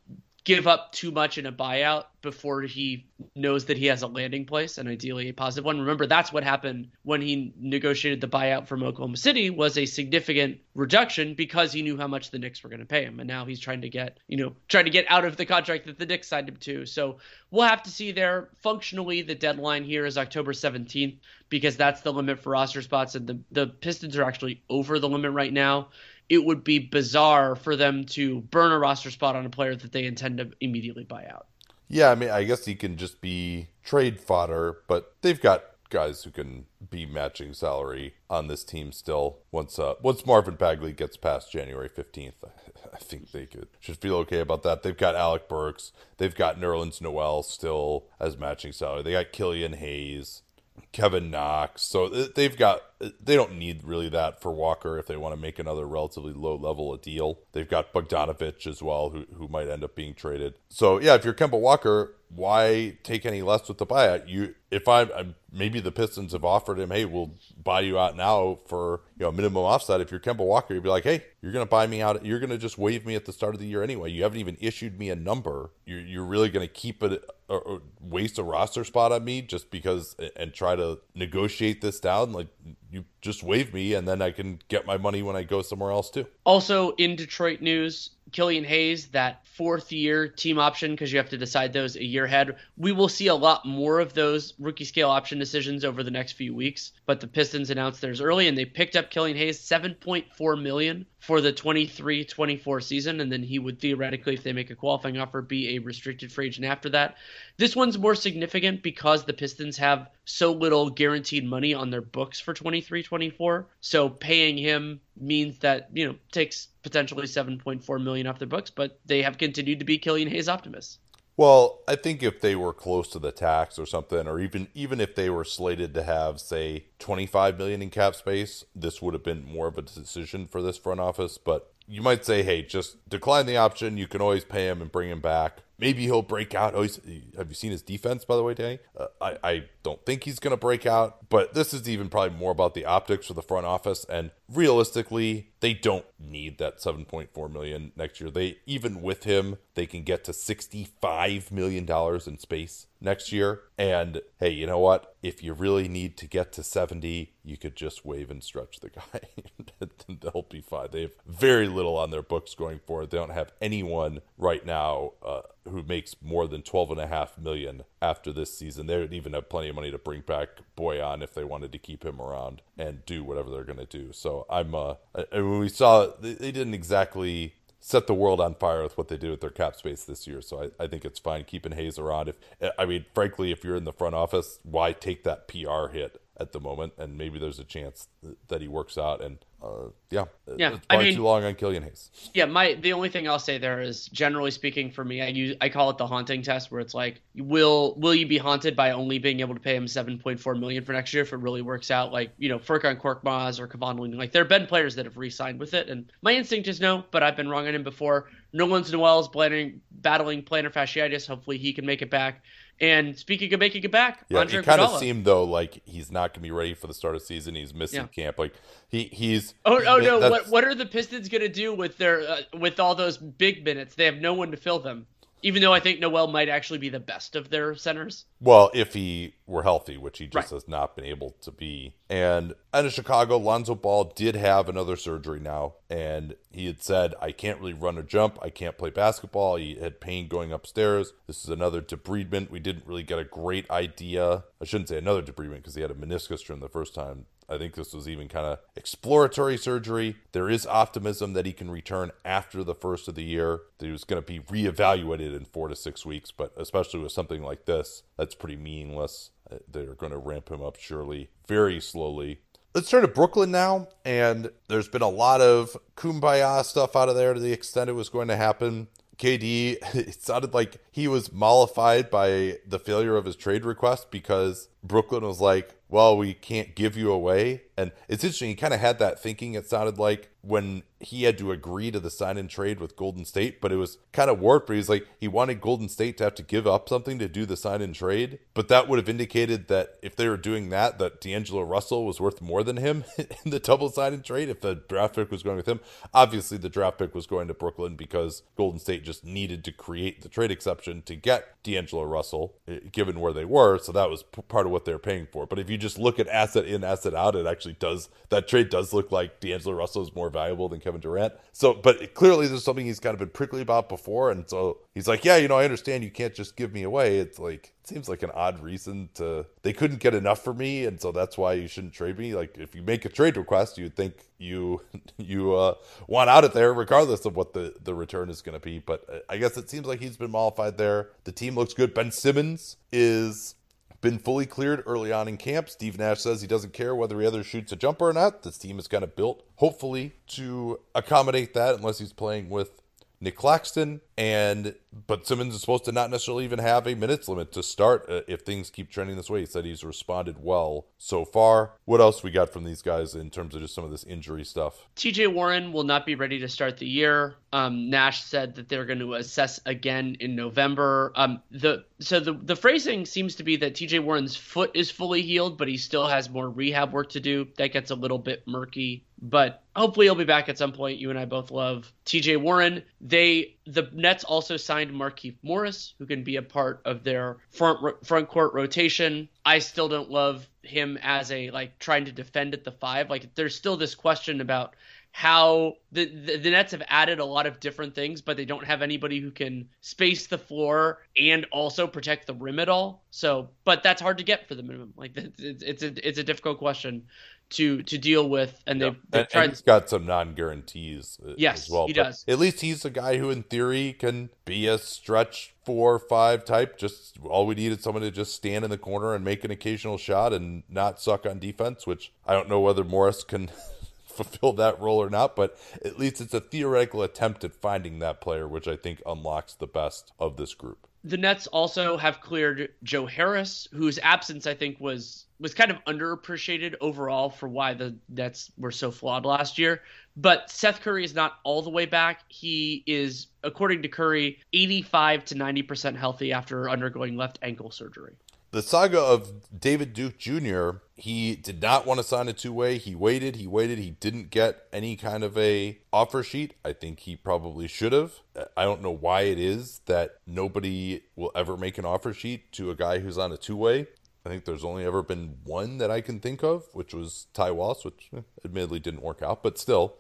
S3: give up too much in a buyout before he knows that he has a landing place and ideally a positive one. Remember, that's what happened when he negotiated the buyout from Oklahoma City was a significant reduction because he knew how much the Knicks were going to pay him. And now he's trying to get, you know, trying to get out of the contract that the Knicks signed him to. So we'll have to see there. Functionally, the deadline here is October 17th because that's the limit for roster spots. And the, the Pistons are actually over the limit right now it would be bizarre for them to burn a roster spot on a player that they intend to immediately buy out.
S2: Yeah, I mean, I guess he can just be trade fodder, but they've got guys who can be matching salary on this team still. Once uh, once Marvin Bagley gets past January fifteenth, I think they could should feel okay about that. They've got Alec Burks, they've got Nerlens Noel still as matching salary. They got Killian Hayes. Kevin Knox. So they've got they don't need really that for Walker if they want to make another relatively low level a deal. They've got Bogdanovich as well, who who might end up being traded. So yeah, if you're Kemba Walker, why take any less with the buyout? You if I'm, I'm maybe the Pistons have offered him, hey, we'll buy you out now for you know minimum offset. If you're Kemba Walker, you'd be like, hey, you're gonna buy me out. You're gonna just waive me at the start of the year anyway. You haven't even issued me a number. You're you're really gonna keep it or, or waste a roster spot on me just because and try to negotiate this down like you just waive me and then I can get my money when I go somewhere else too.
S3: Also in Detroit news, Killian Hayes, that fourth year team option, because you have to decide those a year ahead. We will see a lot more of those rookie scale option decisions over the next few weeks. But the Pistons announced theirs early and they picked up Killian Hayes 7.4 million for the 23-24 season, and then he would theoretically, if they make a qualifying offer, be a restricted free agent after that. This one's more significant because the Pistons have so little guaranteed money on their books for 23-24. So paying him means that you know takes potentially 7.4 million off their books, but they have continued to be Killian Hayes optimists.
S2: Well, I think if they were close to the tax or something, or even even if they were slated to have, say, 25 million in cap space, this would have been more of a decision for this front office. But you might say, hey, just decline the option. You can always pay him and bring him back. Maybe he'll break out. Oh, have you seen his defense, by the way, Danny? Uh, I, I don't think he's going to break out, but this is even probably more about the optics for the front office. And realistically, they don't need that 7.4 million next year. They even with him, they can get to 65 million dollars in space next year. And hey, you know what? If you really need to get to 70, you could just waive and stretch the guy. They'll be fine. They have very little on their books going forward. They don't have anyone right now uh, who makes more than 12 and a half million after this season. They would even have plenty of money to bring back Bojan if they wanted to keep him around and do whatever they're going to do. So I'm, uh, when we saw, they, didn't exactly set the world on fire with what they did with their cap space this year. So I, I think it's fine keeping Hayes around. If I mean, frankly, if you're in the front office, why take that PR hit at the moment? And maybe there's a chance that he works out. And uh, yeah,
S3: Yeah,
S2: it's
S3: I mean-
S2: too long on Killian Hayes.
S3: Yeah, my the only thing I'll say there is generally speaking for me, I use I call it the haunting test where it's like will will you be haunted by only being able to pay him 7.4 million for next year if it really works out like, you know, Furkan Korkmaz or Kevon. Like there have been players that have re-signed with it and my instinct is no, but I've been wrong on him before. Nerlens Noel's battling battling plantar fasciitis. Hopefully he can make it back. And speaking of making it back,
S2: Yeah,
S3: Andre
S2: it kind of seemed though like he's not going to be ready for the start of season. He's missing
S3: Yeah.
S2: camp. Like he he's
S3: Oh, oh no! What what are the Pistons gonna do with their uh, with all those big minutes? They have no one to fill them. Even though I think Noel might actually be the best of their centers.
S2: Well, if he were healthy, which he just
S3: Right.
S2: has not been able to be. And out of Chicago, Lonzo Ball did have another surgery now. And he had said, I can't really run or jump. I can't play basketball. He had pain going upstairs. This is another debridement. We didn't really get a great idea. I shouldn't say another debridement because he had a meniscus trim the first time. I think this was even kind of exploratory surgery. There is optimism that he can return after the first of the year. That he was going to be reevaluated in four to six weeks, but especially with something like this, that's pretty meaningless. They're going to ramp him up surely, very slowly. Let's turn to Brooklyn now, and there's been a lot of kumbaya stuff out of there to the extent it was going to happen. KD, it sounded like he was mollified by the failure of his trade request because Brooklyn was like, well, we can't give you away. And it's interesting, he kind of had that thinking, it sounded like when he had to agree to the sign and trade with Golden State, but it was kind of warped. He's like, he wanted Golden State to have to give up something to do the sign and trade. But that would have indicated that if they were doing that, that D'Angelo Russell was worth more than him in the double sign and trade if the draft pick was going with him. Obviously, the draft pick was going to Brooklyn because Golden State just needed to create the trade exception to get D'Angelo Russell, eh, given where they were. So that was p- part of what they're paying for. But if you just look at asset in, asset out, it actually does, that trade does look like D'Angelo Russell is more valuable than Kevin Durant. So, but clearly there's something he's kind of been prickly about before. And so he's like, yeah, you know, I understand you can't just give me away. It's like, it seems like an odd reason to, they couldn't get enough for me. And so that's why you shouldn't trade me. Like, if you make a trade request, you'd think you, you, uh, want out of there regardless of what the, the return is going to be. But uh, I guess it seems like he's been mollified there. The team looks good. Ben Simmons is been fully cleared early on in camp. Steve Nash says he doesn't care whether he either shoots a jumper or not. This team is kind of built, hopefully, to accommodate that, unless he's playing with Nic Claxton. And but Simmons is supposed to not necessarily even have a minutes limit to start uh, if things keep trending this way. He said he's responded well so far. What else we got from these guys in terms of just some of this injury stuff?
S3: TJ Warren will not be ready to start the year. Um, Nash said that they're going to assess again in November. Um, the so the the phrasing seems to be that TJ Warren's foot is fully healed, but he still has more rehab work to do. That gets a little bit murky, but hopefully he'll be back at some point. You and I both love TJ Warren. They the Nets also signed Markieff Morris, who can be a part of their front front court rotation. I still don't love him as a like trying to defend at the five. Like there's still this question about how the, the the Nets have added a lot of different things, but they don't have anybody who can space the floor and also protect the rim at all. So, but that's hard to get for the minimum. Like it's it's, it's a it's a difficult question to to deal with, and they've, they've
S2: And,
S3: tried.
S2: and he's got some non-guarantees uh,
S3: Yes,
S2: as well.
S3: he does.
S2: At least he's a guy who, in theory, can be a stretch four or five type. Just all we need is someone to just stand in the corner and make an occasional shot and not suck on defense. Which I don't know whether Morris can fulfill that role or not, but at least it's a theoretical attempt at finding that player, which I think unlocks the best of this group.
S3: the Nets also have cleared Joe Harris, whose absence I think was was kind of underappreciated overall for why the Nets were so flawed last year. But Seth Curry is not all the way back. He is, according to Curry, 85 to 90% healthy after undergoing left ankle surgery.
S2: the saga of David Duke Jr., he did not want to sign a two-way. He waited, he waited, he didn't get any kind of a offer sheet. I think he probably should have. I don't know why it is that nobody will ever make an offer sheet to a guy who's on a two-way. I think there's only ever been one that I can think of, which was Ty Wallace, which eh, admittedly didn't work out, but still,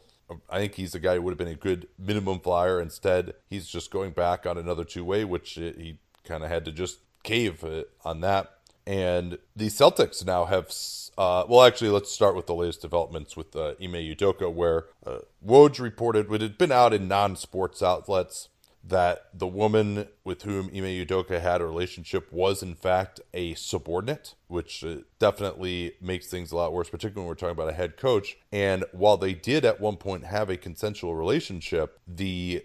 S2: I think he's a guy who would have been a good minimum flyer. Instead, he's just going back on another two way, which uh, he kind of had to just cave uh, on that. And the Celtics now have, uh, well, actually, let's start with the latest developments with uh, Ime Udoka, where uh, Woj reported, what had been out in non sports outlets, that the woman with whom Ime Udoka had a relationship was in fact a subordinate, which uh, definitely makes things a lot worse, particularly when we're talking about a head coach. And while they did at one point have a consensual relationship, the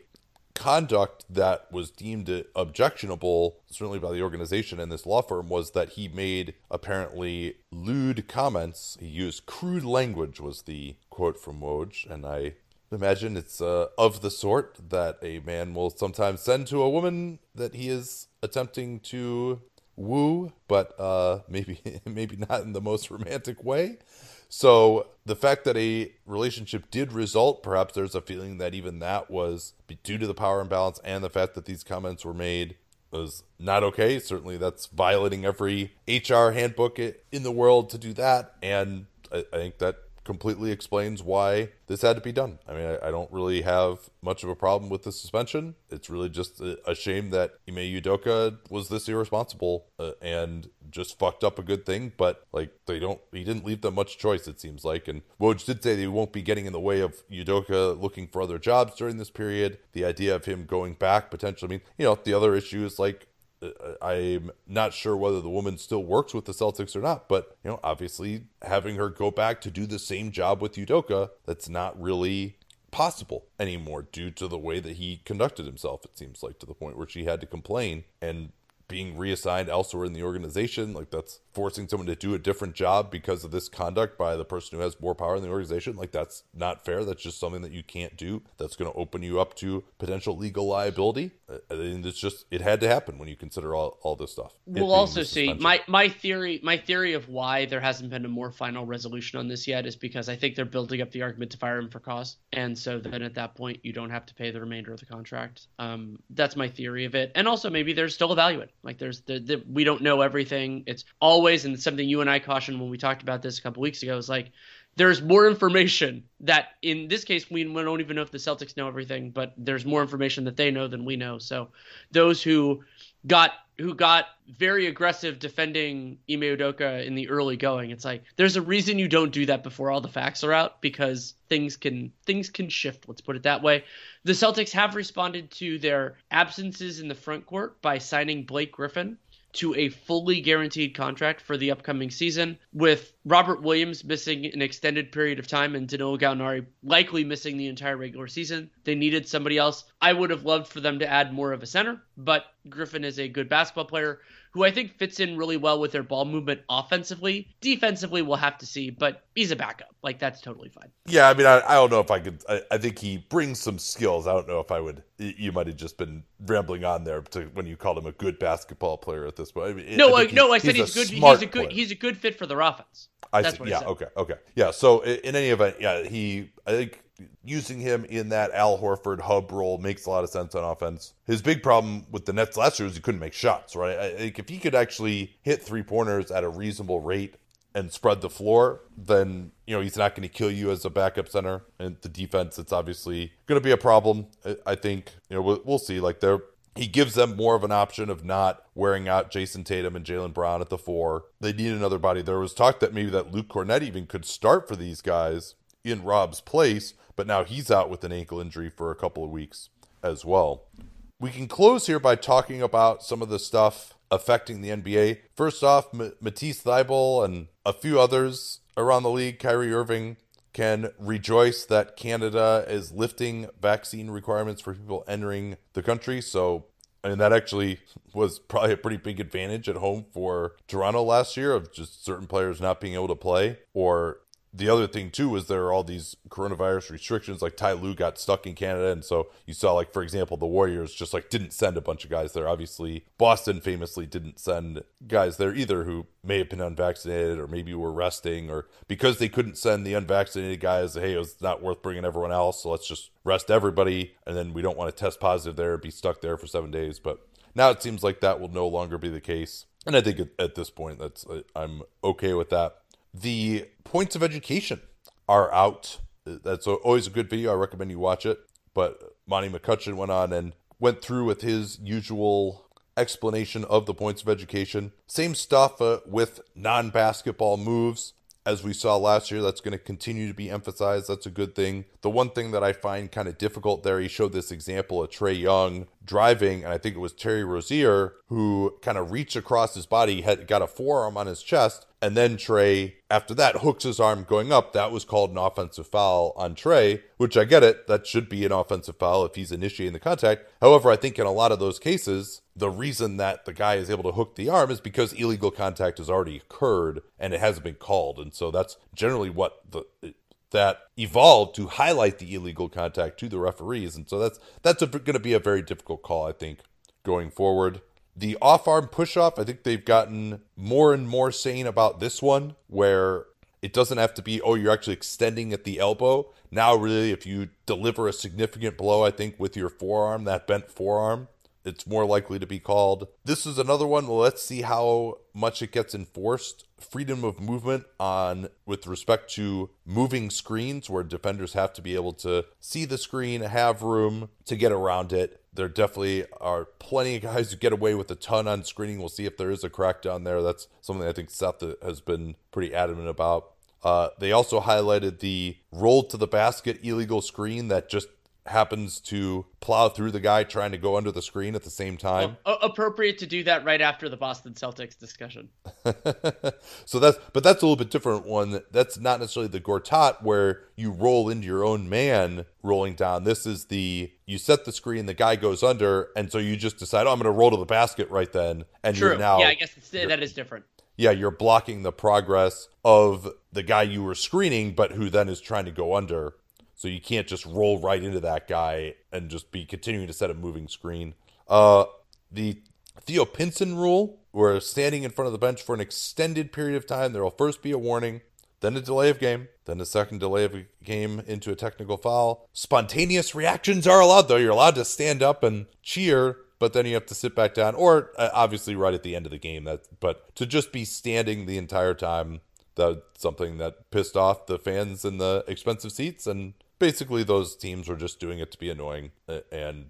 S2: conduct that was deemed objectionable, certainly by the organization and this law firm, was that he made apparently lewd comments. He used crude language, was the quote from Woj. And I imagine it's uh, of the sort that a man will sometimes send to a woman that he is attempting to woo, but uh, maybe maybe not in the most romantic way. So the fact that a relationship did result, perhaps there's a feeling that even that was due to the power imbalance and the fact that these comments were made was not okay. Certainly, that's violating every HR handbook in the world to do that, and I, I think that completely explains why this had to be done. I mean, I, I, don't really have much of a problem with the suspension. It's really just a, a shame that Ime Udoka was this irresponsible uh, and just fucked up a good thing. But like, they don't, he didn't leave them much choice. It seems like. And Woj did say they won't be getting in the way of Udoka looking for other jobs during this period. The idea of him going back potentially. I mean, you know, the other issue is like I'm not sure whether the woman still works with the Celtics or not, but you know, obviously having her go back to do the same job with Udoka, that's not really possible anymore due to the way that he conducted himself, it seems like, to the point where she had to complain. And being reassigned elsewhere in the organization. Like that's forcing someone to do a different job because of this conduct by the person who has more power in the organization. Like that's not fair. That's just something that you can't do. That's going to open you up to potential legal liability. And it's just it had to happen when you consider all, all this stuff.
S3: We'll also see my my theory my theory of why there hasn't been a more final resolution on this yet is because I think they're building up the argument to fire him for cause, and so then at that point you don't have to pay the remainder of the contract. Um, that's my theory of it, and also maybe there's still a value it. Like there's the, the, we don't know everything. It's always and something you and I cautioned when we talked about this a couple weeks ago is like there's more information that in this case we don't even know if the Celtics know everything, but there's more information that they know than we know. So those who got who got very aggressive defending Ime Udoka in the early going. It's like there's a reason you don't do that before all the facts are out because things can things can shift. Let's put it that way. The Celtics have responded to their absences in the front court by signing Blake Griffin to a fully guaranteed contract for the upcoming season, with Robert Williams missing an extended period of time and Danilo Gallinari likely missing the entire regular season. They needed somebody else. I would have loved for them to add more of a center, but Griffin is a good basketball player who I think fits in really well with their ball movement offensively. Defensively, we'll have to see, but he's a backup. Like, that's totally fine.
S2: Yeah, I mean, I, I don't know if I could. I, I, think he brings some skills. I don't know if I would. You might have just been rambling on there to when you called him a good basketball player at this point. I
S3: mean, no, I no, I said he's, he's good. He's a good. Player. He's a good fit for their offense.
S2: I That's see. yeah. Okay. Okay. Yeah. So in any event, yeah, he. I think using him in that Al Horford hub role makes a lot of sense on offense. His big problem with the Nets last year was he couldn't make shots, right? I think if he could actually hit three pointers at a reasonable rate and spread the floor, then you know he's not going to kill you as a backup center. And the defense, it's obviously going to be a problem. I think you know we'll, we'll see. Like they're he gives them more of an option of not wearing out Jayson Tatum and Jaylen Brown at the four. They need another body. There was talk that maybe that Luke Kornet even could start for these guys in Rob's place, but now he's out with an ankle injury for a couple of weeks as well. We can close here by talking about some of the stuff affecting the NBA. First off, M- Matisse Thybulle and a few others around the league, Kyrie Irving, can rejoice that Canada is lifting vaccine requirements for people entering the country. So, I mean, that actually was probably a pretty big advantage at home for Toronto last year of just certain players not being able to play or the other thing too was there are all these coronavirus restrictions. Like Ty Lue got stuck in Canada, and so you saw like for example the Warriors just like didn't send a bunch of guys there. Obviously, Boston famously didn't send guys there either who may have been unvaccinated or maybe were resting or because they couldn't send the unvaccinated guys. Hey, it was not worth bringing everyone else, so let's just rest everybody, and then we don't want to test positive there and be stuck there for seven days. But now it seems like that will no longer be the case. And I think at, this point, that's I'm okay with that. The points of education are out. That's always a good video. I recommend you watch it. But Monty McCutchen went on and went through with his usual explanation of the points of education. Same stuff uh, with non basketball moves as we saw last year, that's going to continue to be emphasized. That's a good thing. The one thing that I find kind of difficult there, he showed this example of Trae Young driving, and I think it was Terry Rozier who kind of reached across his body, had got a forearm on his chest, and then Trae, after that, hooks his arm going up. That was called an offensive foul on Trae, which I get it. That should be an offensive foul if he's initiating the contact. However, I think in a lot of those cases, the reason that the guy is able to hook the arm is because illegal contact has already occurred and it hasn't been called. And so that's generally what the that evolved to highlight the illegal contact to the referees. And so that's that's going to be a very difficult call, I think, going forward. The off arm push off, I think they've gotten more and more sane about this one, where it doesn't have to be, oh, you're actually extending at the elbow. Now, really, if you deliver a significant blow, I think, with your forearm, that bent forearm, it's more likely to be called. This is another one. Let's see how much it gets enforced. Freedom of movement on with respect to moving screens where defenders have to be able to see the screen, have room to get around it. There definitely are plenty of guys who get away with a ton on screening. We'll see if there is a crackdown there. That's something I think Seth has been pretty adamant about. Uh, they also highlighted the roll to the basket illegal screen that just happens to plow through the guy trying to go under the screen at the same time.
S3: Well, appropriate to do that right after the Boston Celtics discussion.
S2: so that's but that's a little bit different one. That's not necessarily the Gortat where you roll into your own man rolling down. This is the you set the screen, the guy goes under, and so you just decide, oh, I'm going to roll to the basket right then, and
S3: True.
S2: you're now
S3: yeah, I guess that is different.
S2: Yeah, you're blocking the progress of the guy you were screening, but who then is trying to go under. So you can't just roll right into that guy and just be continuing to set a moving screen. Uh, the Theo Pinson rule, where standing in front of the bench for an extended period of time, there will first be a warning, then a delay of game, then a second delay of game into a technical foul. Spontaneous reactions are allowed, though. You're allowed to stand up and cheer, but then you have to sit back down, or uh, obviously right at the end of the game. That, but to just be standing the entire time, that's something that pissed off the fans in the expensive seats, and basically those teams were just doing it to be annoying and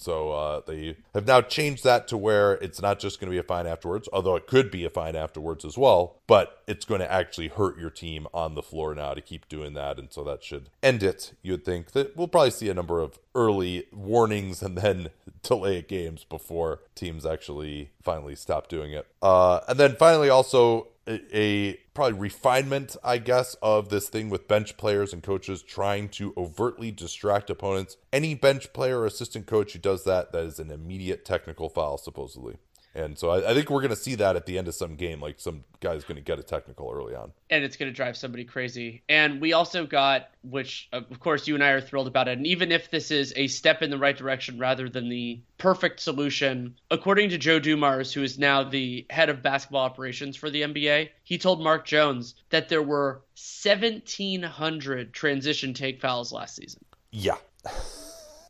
S2: so uh, they have now changed that to where it's not just going to be a fine afterwards, although it could be a fine afterwards as well, but it's going to actually hurt your team on the floor now to keep doing that. And so that should end it. You would think that we'll probably see a number of early warnings and then delay games before teams actually finally stop doing it. Uh, and then finally, also, a, probably refinement, I guess, of this thing with bench players and coaches trying to overtly distract opponents. Any bench player or assistant coach who does that, that is an immediate technical foul, supposedly. And so I, I think we're going to see that at the end of some game. Like some guy's going to get a technical early on.
S3: And it's going to drive somebody crazy. And we also got, which of course you and I are thrilled about it. And even if this is a step in the right direction rather than the perfect solution, according to Joe Dumars, who is now the head of basketball operations for the NBA, he told Mark Jones that there were 1,700 transition take fouls last season.
S2: Yeah.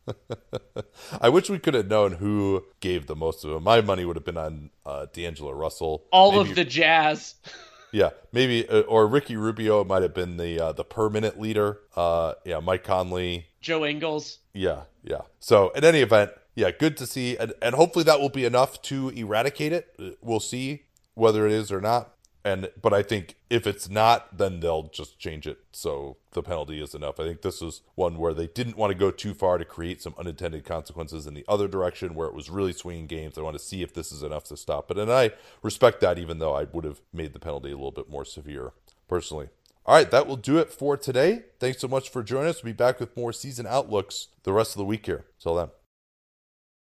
S2: I wish we could have known who gave the most of them. My money would have been on uh, D'Angelo Russell.
S3: All maybe, of the Jazz.
S2: yeah, maybe uh, or Ricky Rubio might have been the uh, the per minute leader. Uh, yeah, Mike Conley,
S3: Joe Ingles.
S2: Yeah, yeah. So in any event, yeah, good to see, and and hopefully that will be enough to eradicate it. We'll see whether it is or not and but I think if it's not, then they'll just change it so the penalty is enough. I think this is one where they didn't want to go too far to create some unintended consequences in the other direction, where it was really swinging games. I want to see if this is enough to stop it, and I respect that, even though I would have made the penalty a little bit more severe personally. All right, that will do it for today. Thanks so much for joining us. We'll be back with more season outlooks the rest of the week here. Till then.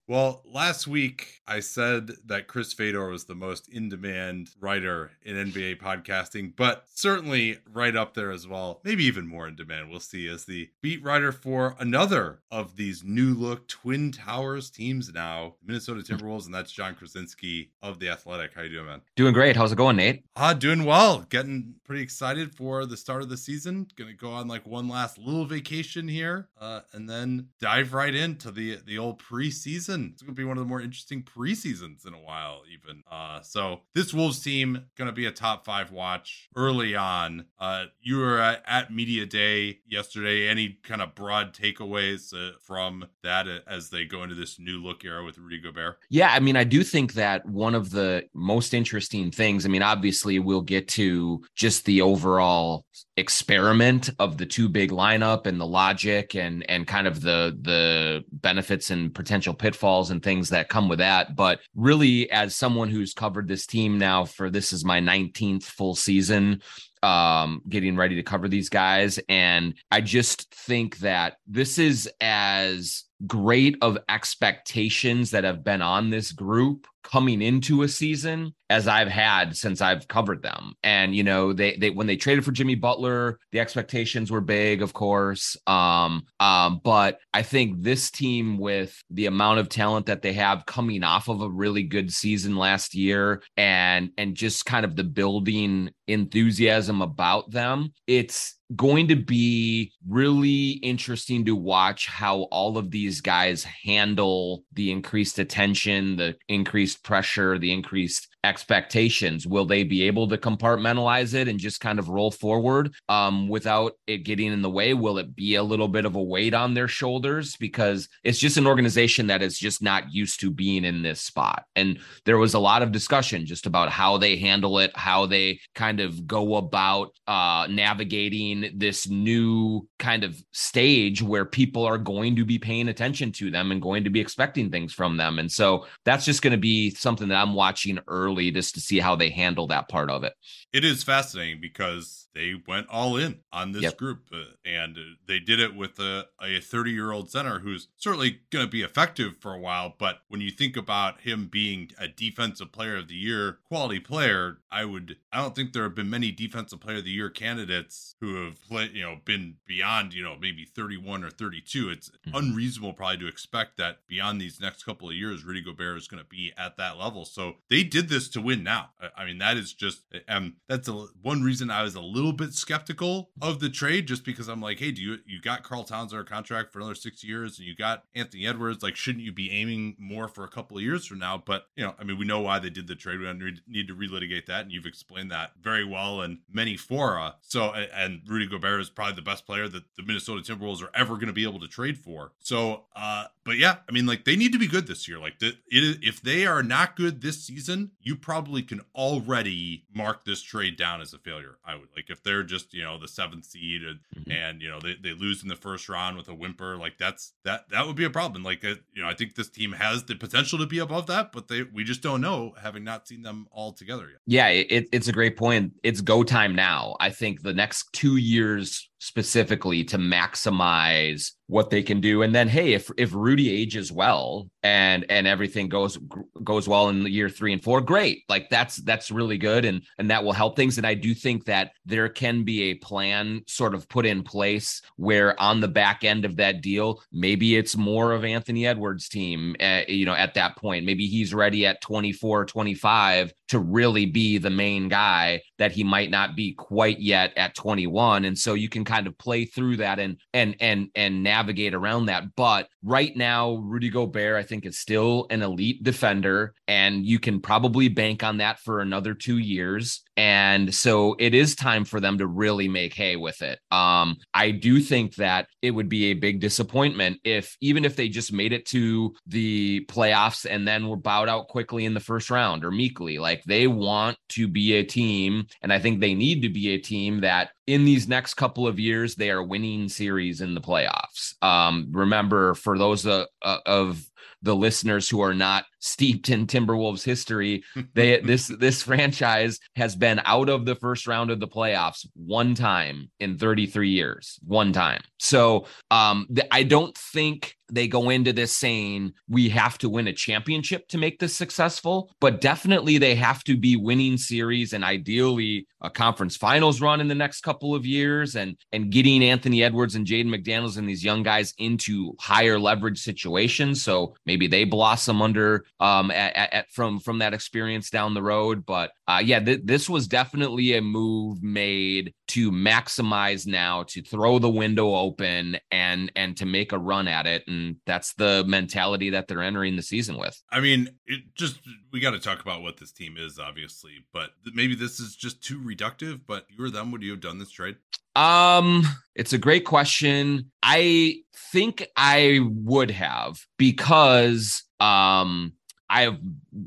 S4: Well, last week I said that Chris Fedor was the most in demand writer in NBA podcasting, but certainly right up there as well. Maybe even more in demand. We'll see as the beat writer for another of these new look Twin Towers teams now, Minnesota Timberwolves, and that's Jon Krawczynski of The Athletic. How you doing, man?
S5: Doing great. How's it going, Nate?
S4: Ah, uh, doing well. Getting pretty excited for the start of the season. Gonna go on like one last little vacation here, uh, and then dive right into the the old preseason season. It's going to be one of the more interesting preseasons in a while, even. Uh, so this Wolves team going to be a top five watch early on. Uh, you were at, at media day yesterday. Any kind of broad takeaways uh, from that as they go into this new look era with Rudy Gobert?
S5: Yeah, I mean, I do think that one of the most interesting things. I mean, obviously, we'll get to just the overall experiment of the two big lineup and the logic and and kind of the the benefits and potential pitfalls and things that come with that. But really, as someone who's covered this team now for this is my 19th full season, um, getting ready to cover these guys. And I just think that this is as great of expectations that have been on this group coming into a season as I've had since I've covered them. And you know, they they when they traded for Jimmy Butler, the expectations were big, of course. Um, um, but I think this team with the amount of talent that they have coming off of a really good season last year and and just kind of the building enthusiasm about them, it's going to be really interesting to watch how all of these guys handle the increased attention, the increased pressure, the increased expectations. Will they be able to compartmentalize it and just kind of roll forward um, without it getting in the way? Will it be a little bit of a weight on their shoulders? Because it's just an organization that is just not used to being in this spot. And there was a lot of discussion just about how they handle it how they kind of go about uh, navigating this new kind of stage where people are going to be paying attention to them and going to be expecting things from them. And so that's just going to be something that i'm watching early just to see how they handle that part of it.
S2: It is fascinating because they went all in on this
S5: Yep.
S2: group uh, and uh, they did it with a, a 30 year old center who's certainly going to be effective for a while. But when you think about him being a defensive player of the year, quality player, I would, I don't think there have been many defensive player of the year candidates who have played, you know, been beyond, you know, maybe 31 or 32. It's
S5: Mhm.
S2: unreasonable probably to expect that beyond these next couple of years, Rudy Gobert is going to be at that level. So they did this to win now. I- I mean, that is just, um, that's a, one reason I was a little bit skeptical of the trade, just because I'm like, hey, do you, you got Karl Towns under contract for another six years and you got Anthony Edwards? Like, shouldn't you be aiming more for a couple of years from now? But, you know, I mean, we know why they did the trade. We don't need- need to relitigate that. And you've explained that very well in many fora. So, and Rudy Gobert is probably the best player that the Minnesota Timberwolves are ever going to be able to trade for. So, uh, but yeah, I mean, like they need to be good this year. Like, the, it, if they are not good this season, you probably can already mark this trade down as a failure. I would like if they're just you know the seventh seed and
S5: Mhm.
S2: and you know they, they lose in the first round with a whimper like that's that that would be a problem like uh, you know i think this team has the potential to be above that but they we just don't know having not seen them all together yet
S5: Yeah, it, it's a great point. It's go time now. I think the next two years specifically to maximize what they can do. And then, hey, if if Rudy ages well and and everything goes goes well in year three and four, great. Like that's that's really good, and and that will help things. And I do think that there can be a plan sort of put in place where on the back end of that deal, maybe it's more of Anthony Edwards' team. Uh, you know, at that point, maybe he's ready at 24, 25 to really be the main guy that he might not be quite yet at 21 and so you can kind of play through that and and and and navigate around that. But right now Rudy Gobert I think is still an elite defender and you can probably bank on that for another 2 years and so it is time for them to really make hay with it um I do think that it would be a big disappointment if even if they just made it to the playoffs and then were bowed out quickly in the first round or meekly like they want to be a team and I think they need to be a team that in these next couple of years they are winning series in the playoffs. Um, remember, for those uh, uh, of the listeners who are not steeped in Timberwolves history, they this this franchise has been out of the first round of the playoffs one time in 33 years, one time. So um, th- I don't think they go into this saying we have to win a championship to make this successful, but definitely they have to be winning series and ideally a conference finals run in the next couple of years and and getting Anthony Edwards and Jaden McDaniels and these young guys into higher leverage situations. So maybe they blossom under um at, at, from from that experience down the road. But uh, yeah, th- this was definitely a move made to maximize now to throw the window open and and to make a run at it. And that's the mentality that they're entering the season with.
S2: I mean it just we got to talk about what this team is obviously. But maybe this is just too reductive but you or them would you have done this trade?
S5: Um it's a great question. I think i would have because um I've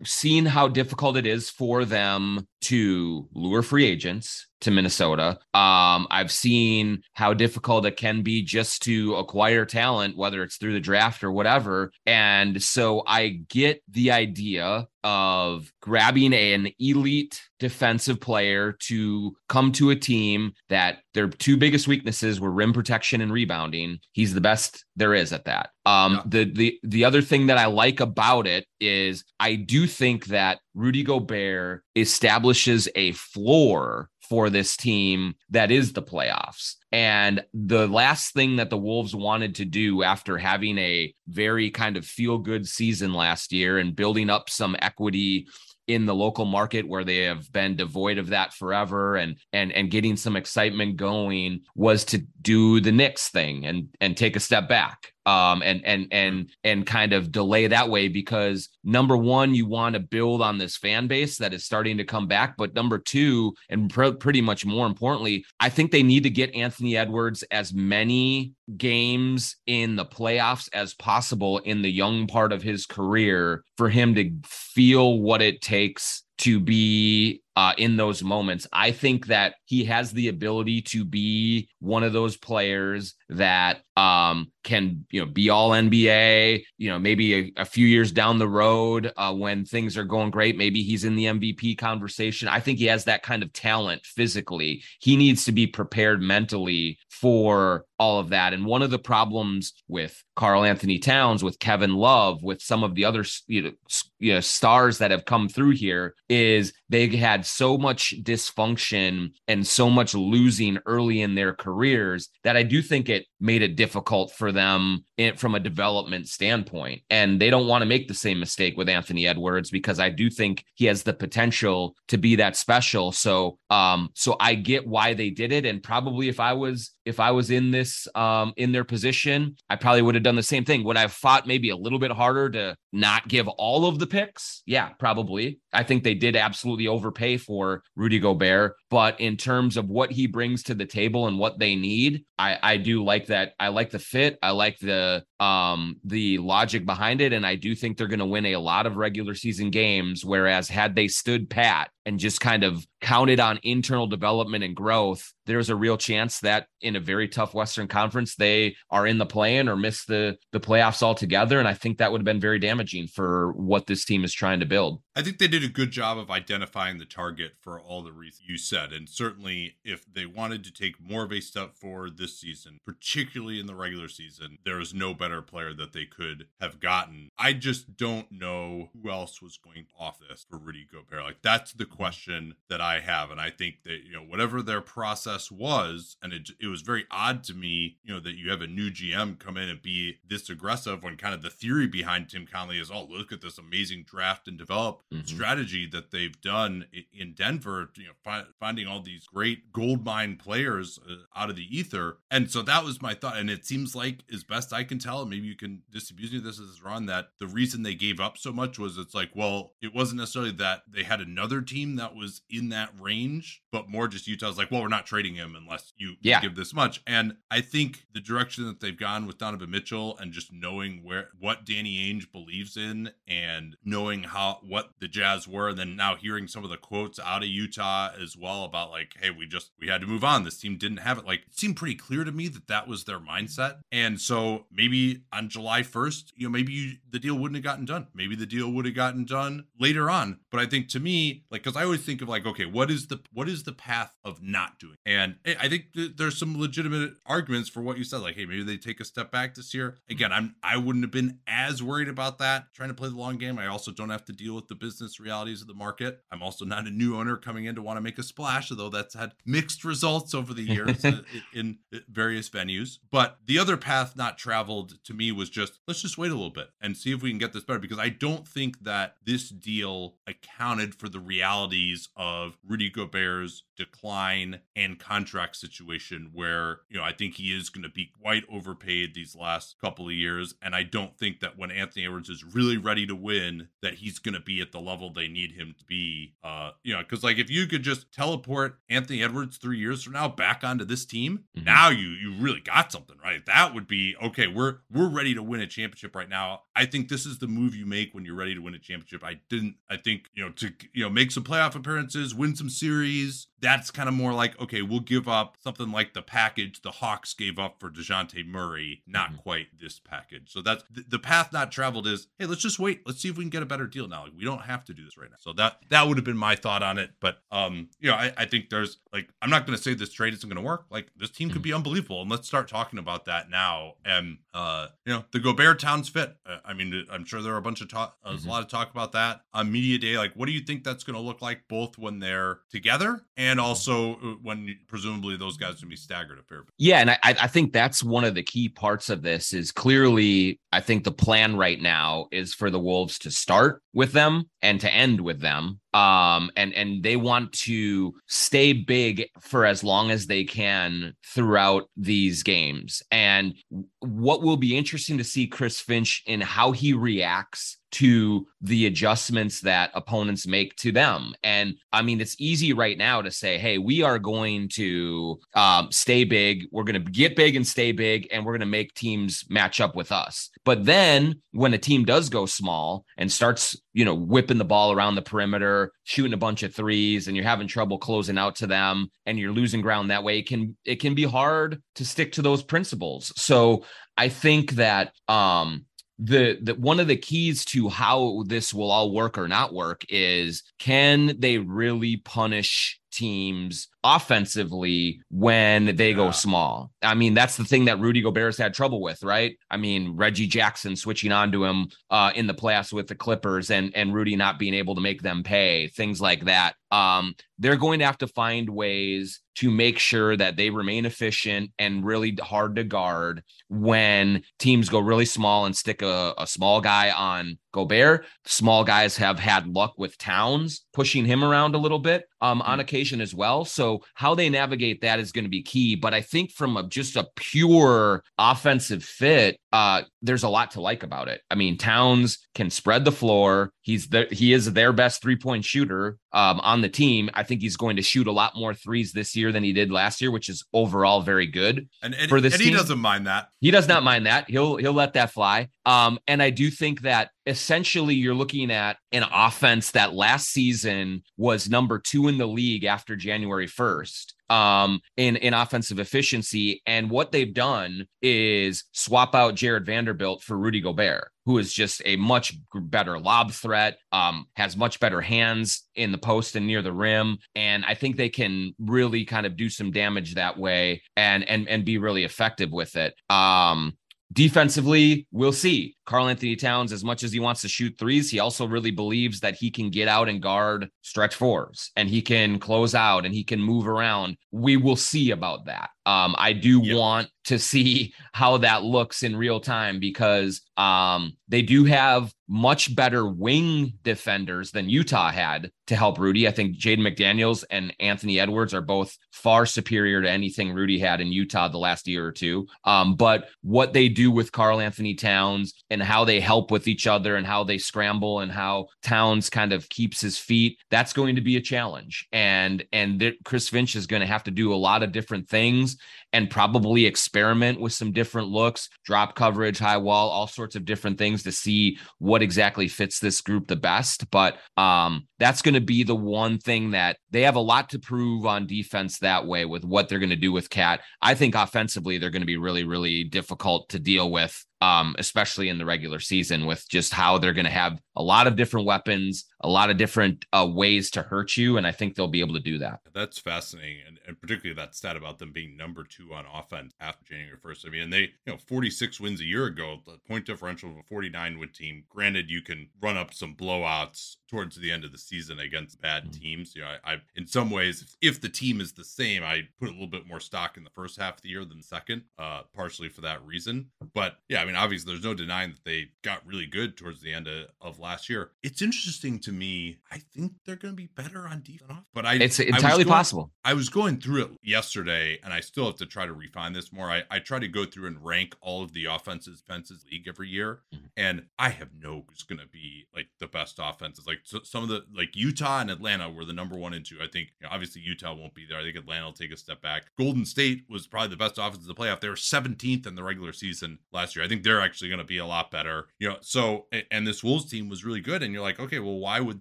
S5: seen how difficult it is for them to lure free agents to Minnesota. Um, I've seen how difficult it can be just to acquire talent, whether it's through the draft or whatever. And so I get the idea of grabbing a, an elite defensive player to come to a team that their two biggest weaknesses were rim protection and rebounding. He's the best there is at that. Um, yeah. the the the other thing that I like about it is I do think that Rudy Gobert establishes a floor for this team that is the playoffs. And the last thing that the Wolves wanted to do after having a very kind of feel good season last year and building up some equity in the local market where they have been devoid of that forever and and and getting some excitement going was to do the Knicks thing and and take a step back um, and and and and kind of delay that way because number one, you want to build on this fan base that is starting to come back, but number two, and pr- pretty much more importantly, I think they need to get Anthony Edwards as many games in the playoffs as possible in the young part of his career for him to feel what it takes to be uh, in those moments. I think that he has the ability to be one of those players that um, can you know be all NBA. You know, maybe a, a few years down the road uh, when things are going great, maybe he's in the MVP conversation. I think he has that kind of talent physically. He needs to be prepared mentally for all of that. And one of the problems with Karl-Anthony Towns, with Kevin Love, with some of the other you know, you know stars that have come through here is they had so much dysfunction and so much losing early in their careers that I do think it made it difficult for them in, from a development standpoint. And they don't want to make the same mistake with Anthony Edwards because I do think he has the potential to be that special. So, um, so I get why they did it. And probably if I was if I was in this um in their position, I probably would have done the same thing. Would I have fought maybe a little bit harder to not give all of the picks? Yeah, probably. I think they did absolutely overpay for Rudy Gobert, but in terms of what he brings to the table and what they need, I I do like that. I like the fit. I like the um the logic behind it and I do think they're going to win a lot of regular season games whereas had they stood pat and just kind of counted on internal development and growth, there's a real chance that in a very tough Western Conference, they are in the play-in or miss the the playoffs altogether. And I think that would have been very damaging for what this team is trying to build.
S2: I think they did a good job of identifying the target for all the reasons you said. And certainly if they wanted to take more of a step forward this season, particularly in the regular season, there is no better player that they could have gotten. I just don't know who else was going off this for Rudy Gobert. Like that's the question that I have. And I think that, you know, whatever their process was, and it, it was very odd to me, you know, that you have a new GM come in and be this aggressive when kind of the theory behind Tim Connelly is, oh, look at this amazing draft and develop mm-hmm. strategy that they've done in Denver, you know, fi- finding all these great gold mine players uh, out of the ether. And so that was my thought. And it seems like, as best I can tell, maybe you can disabuse me of this as wrong, that the reason they gave up so much was it's like, well, it wasn't necessarily that they had another team team that was in that range, but more just Utah's like, well, we're not trading him unless you yeah. give this much. And I think the direction that they've gone with Donovan Mitchell and just knowing where what Danny Ainge believes in and knowing how what the Jazz were, and then now hearing some of the quotes out of Utah as well about like, hey, we just we had to move on. This team didn't have it. Like, it seemed pretty clear to me that that was their mindset. And so maybe on July 1st, you know, maybe you, the deal wouldn't have gotten done. Maybe the deal would have gotten done later on. But I think to me, like, because I always think of like, okay, what is the what is the path of not doing? And eh, I think th- there's some legitimate arguments for what you said. Like, hey, maybe they take a step back this year. Again, I'm I wouldn't have been as worried about that. Trying to play the long game. I also don't have to deal with the business realities of the market. I'm also not a new owner coming in to want to make a splash, although that's had mixed results over the years uh, in, in various venues. But the other path not traveled to me was just let's just wait a little bit and see if we can get this better because I don't think that this deal accounted for the realities of Rudy Gobert's decline and contract situation where, you know, I think he is going to be quite overpaid these last couple of years. And I don't think that when Anthony Edwards is really ready to win, that he's going to be at the level they need him to be. Uh, you know, because like if you could just teleport Anthony Edwards three years from now back onto this team, mm-hmm. now you you really got something, right? That would be okay. We're we're ready to win a championship right now. I think this is the move you make when you're ready to win a championship. I didn't. I think you know to you know make some playoff appearances appearances, win some series is that's kind of more like, okay, we'll give up something like the package the Hawks gave up for Dejounte Murray, not mm-hmm. quite this package. So that's the, the path not traveled is, hey, let's just wait. Let's see if we can get a better deal now. Like, we don't have to do this right now. So that that would have been my thought on it. But um, you know, I, I think there's like I'm not gonna say this trade isn't gonna work. Like this team could mm-hmm. be unbelievable. And let's start talking about that now. And uh, you know, the Gobert Towns fit. Uh, I mean, I'm sure there are a bunch of talk uh, there's mm-hmm. a lot of talk about that on media day. Like, what do you think that's gonna look like both when they're together and also uh, when presumably those guys can be staggered a fair bit?
S5: Yeah, and I, I think that's one of the key parts of this is clearly I think the plan right now is for the Wolves to start with them and to end with them um, and and they want to stay big for as long as they can throughout these games. And what will be interesting to see Chris Finch in how he reacts to the adjustments that opponents make to them. And I mean, it's easy right now to say, hey, we are going to um, stay big. We're going to get big and stay big, and we're going to make teams match up with us. But then when a team does go small and starts, you know, whipping the ball around the perimeter, shooting a bunch of threes, and you're having trouble closing out to them, and you're losing ground that way, it can it can be hard to stick to those principles. So I think that um the, the one of the keys to how this will all work or not work is can they really punish teams offensively when they yeah. go small. I mean, that's the thing that Rudy Gobert's had trouble with, right? I mean, Reggie Jackson switching on to him uh, in the playoffs with the Clippers and and Rudy not being able to make them pay, things like that. Um, they're going to have to find ways to make sure that they remain efficient and really hard to guard when teams go really small and stick a, a small guy on Gobert. Small guys have had luck with Towns pushing him around a little bit um, on mm. occasion as well. So how they navigate that is going to be key. But I think from a, just a pure offensive fit, uh, there's a lot to like about it. I mean, Towns can spread the floor. He's the, he is their best three point shooter um, on the team. I think he's going to shoot a lot more threes this year than he did last year, which is overall very good
S2: and, and for this. And he doesn't mind that.
S5: He does not mind that. He'll he'll let that fly. Um, and I do think that essentially you're looking at an offense that last season was number two in the league after January 1st um, in in offensive efficiency. And what they've done is swap out Jared Vanderbilt for Rudy Gobert, who is just a much better lob threat, um, has much better hands in the post and near the rim, and I think they can really kind of do some damage that way and and and be really effective with it. Um, Defensively, we'll see. Karl-Anthony Towns, as much as he wants to shoot threes, he also really believes that he can get out and guard stretch fours and he can close out and he can move around. We will see about that. Um, I do yep. want to see how that looks in real time because um, they do have much better wing defenders than Utah had to help Rudy. I think Jaden McDaniels and Anthony Edwards are both far superior to anything Rudy had in Utah the last year or two. Um, but what they do with Karl-Anthony Towns and how they help with each other and how they scramble and how Towns kind of keeps his feet, that's going to be a challenge. And and Chris Finch is going to have to do a lot of different things and probably experiment with some different looks, drop coverage, high wall, all sorts of different things to see what exactly fits this group the best. But um, that's going to be the one thing that they have a lot to prove on defense that way with what they're going to do with Cat. I think offensively, they're going to be really, really difficult to deal with um, especially in the regular season, with just how they're going to have a lot of different weapons, a lot of different uh, ways to hurt you. And I think they'll be able to do that.
S2: That's fascinating. And, and particularly that stat about them being number two on offense after January 1st. I mean, and they, you know, 46 wins a year ago, the point differential of a 49 win team. Granted, you can run up some blowouts towards the end of the season against bad mm-hmm. teams. You know, I, I, in some ways, if, if, the team is the same, I put a little bit more stock in the first half of the year than the second, uh, partially for that reason. But yeah, I mean, obviously, there's no denying that they got really good towards the end of, of last year. It's interesting to me. I think they're going to be better on defense, but I
S5: it's entirely
S2: I going,
S5: possible.
S2: I was going through it yesterday, and I still have to try to refine this more. I, I try to go through and rank all of the offenses, fences league every year, mm-hmm. and I have no who's going to be like the best offenses. Like so, some of the like Utah and Atlanta were the number one and two. I think you know, obviously Utah won't be there. I think Atlanta will take a step back. Golden State was probably the best offense in the playoff. They were 17th in the regular season last year. I think they're actually going to be a lot better. You know, so and this Wolves team was really good. And you're like, okay, well, why would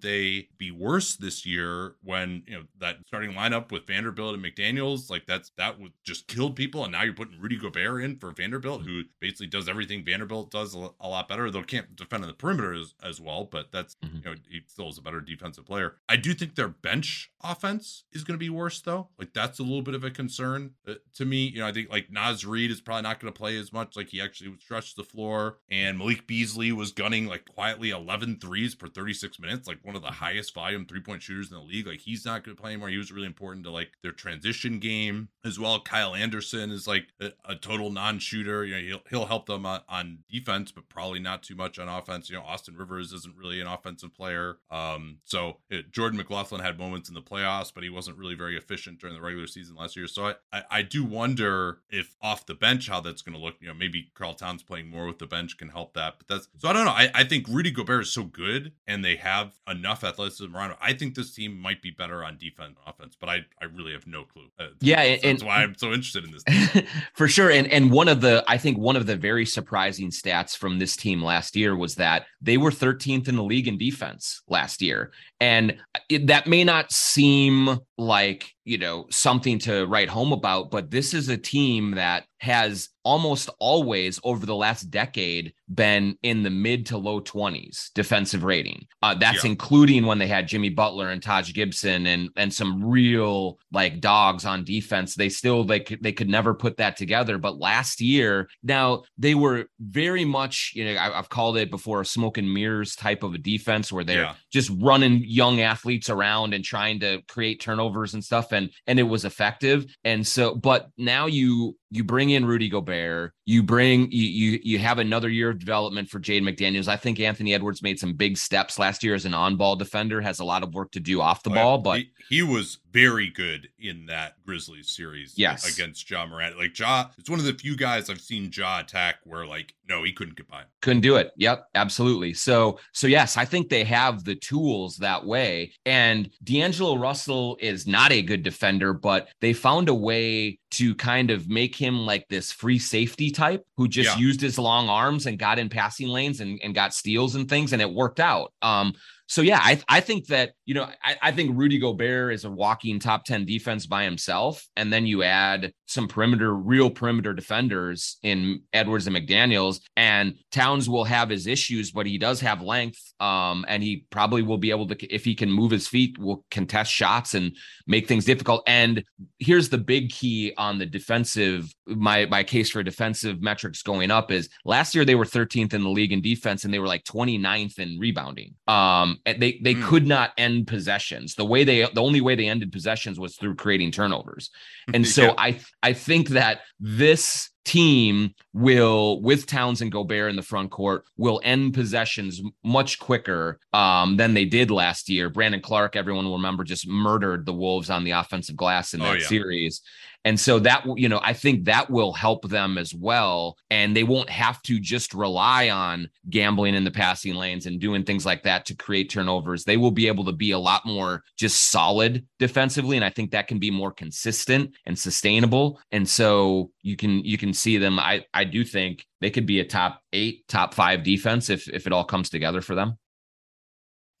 S2: they be worse this year when you know that starting lineup with Vanderbilt and McDaniels, like that's that would just killed people. And now you're putting Rudy Gobert in for Vanderbilt, who basically does everything Vanderbilt does a, a lot better. Though can't defend on the perimeter as, as well, but that's mm-hmm. you know he still is a better defensive player. I do think their bench offense is going to be worse though. Like that's a little bit of a concern uh, to me. You know, I think like Naz Reid is probably not going to play as much. Like he actually stretched the floor, and Malik Beasley was gunning like quietly 11 threes per 36 minutes, like one of the highest volume three point shooters in the league. Like he's not going to play anymore. He was really important to like their transition game as well. Kyle Anderson is like a, a total non shooter. You know, he'll he'll help them on, on defense, but probably not too much on offense. You know, Austin Rivers isn't really an offensive player. Um, so it, Jordan McLaughlin had moments in the playoffs, but he wasn't really very efficient during the regular season last year. So I, I, I do wonder if off the bench how that's going to look. You know, maybe Karl Towns playing more with the bench can help that. But that's so I don't know. I, I think Rudy Gobert is so good and they have enough athleticism around him. I think this team might be better on defense offense, but I, I really have no clue. Uh,
S5: yeah,
S2: and,
S5: that's
S2: why I'm so interested in this.
S5: for sure. And and one of the I think one of the very surprising stats from this team last year was that they were 13th in the league in defense last year. And it, that may not seem like, you know, something to write home about, but this is a team that has almost always over the last decade been in the mid to low 20s defensive rating. Uh, that's yeah. including when they had Jimmy Butler and Taj Gibson and and some real like dogs on defense. They still they could they could never put that together. But last year, now they were very much you know I, have called it before a smoke and mirrors type of a defense where they're yeah. just running young athletes around and trying to create turnovers and stuff and and it was effective. And so, but now you you bring in Rudy Gobert, you bring you you you have another year of development for Jaden McDaniels. I think Anthony Edwards made some big steps last year as an on-ball defender, has a lot of work to do off the oh, ball, but
S2: he, he, was very good in that Grizzlies series
S5: yes.
S2: against Ja Morant. Like Ja, it's one of the few guys I've seen Ja attack where like no, he couldn't get by.
S5: Couldn't do it. Yep, absolutely. So so yes, I think they have the tools that way. And D'Angelo Russell is not a good defender, but they found a way to kind of make him like this free safety type who just yeah. used his long arms and got in passing lanes and, and got steals and things and it worked out. Um, so yeah, I I think that you know I, I think Rudy Gobert is a walking top ten defense by himself, and then you add some perimeter, real perimeter defenders in Edwards and McDaniels, and Towns will have his issues, but he does have length, um, and he probably will be able to if he can move his feet, will contest shots and make things difficult. And here's the big key on the defensive. My my case for defensive metrics going up is last year they were 13th in the league in defense, and they were like 29th in rebounding. Um, they they mm. could not end possessions. The way they the only way they ended possessions was through creating turnovers. And so yeah. I I think that this team will, with Towns and Gobert in the front court, will end possessions much quicker um, than they did last year. Brandon Clarke, everyone will remember, just murdered the Wolves on the offensive glass in oh, that oh, yeah. series. And so that, you know, I think that will help them as well. And they won't have to just rely on gambling in the passing lanes and doing things like that to create turnovers. They will be able to be a lot more just solid defensively. And I think that can be more consistent and sustainable. And so you can, you can see them. I, I do think they could be a top eight, top five defense if, if it all comes together for them.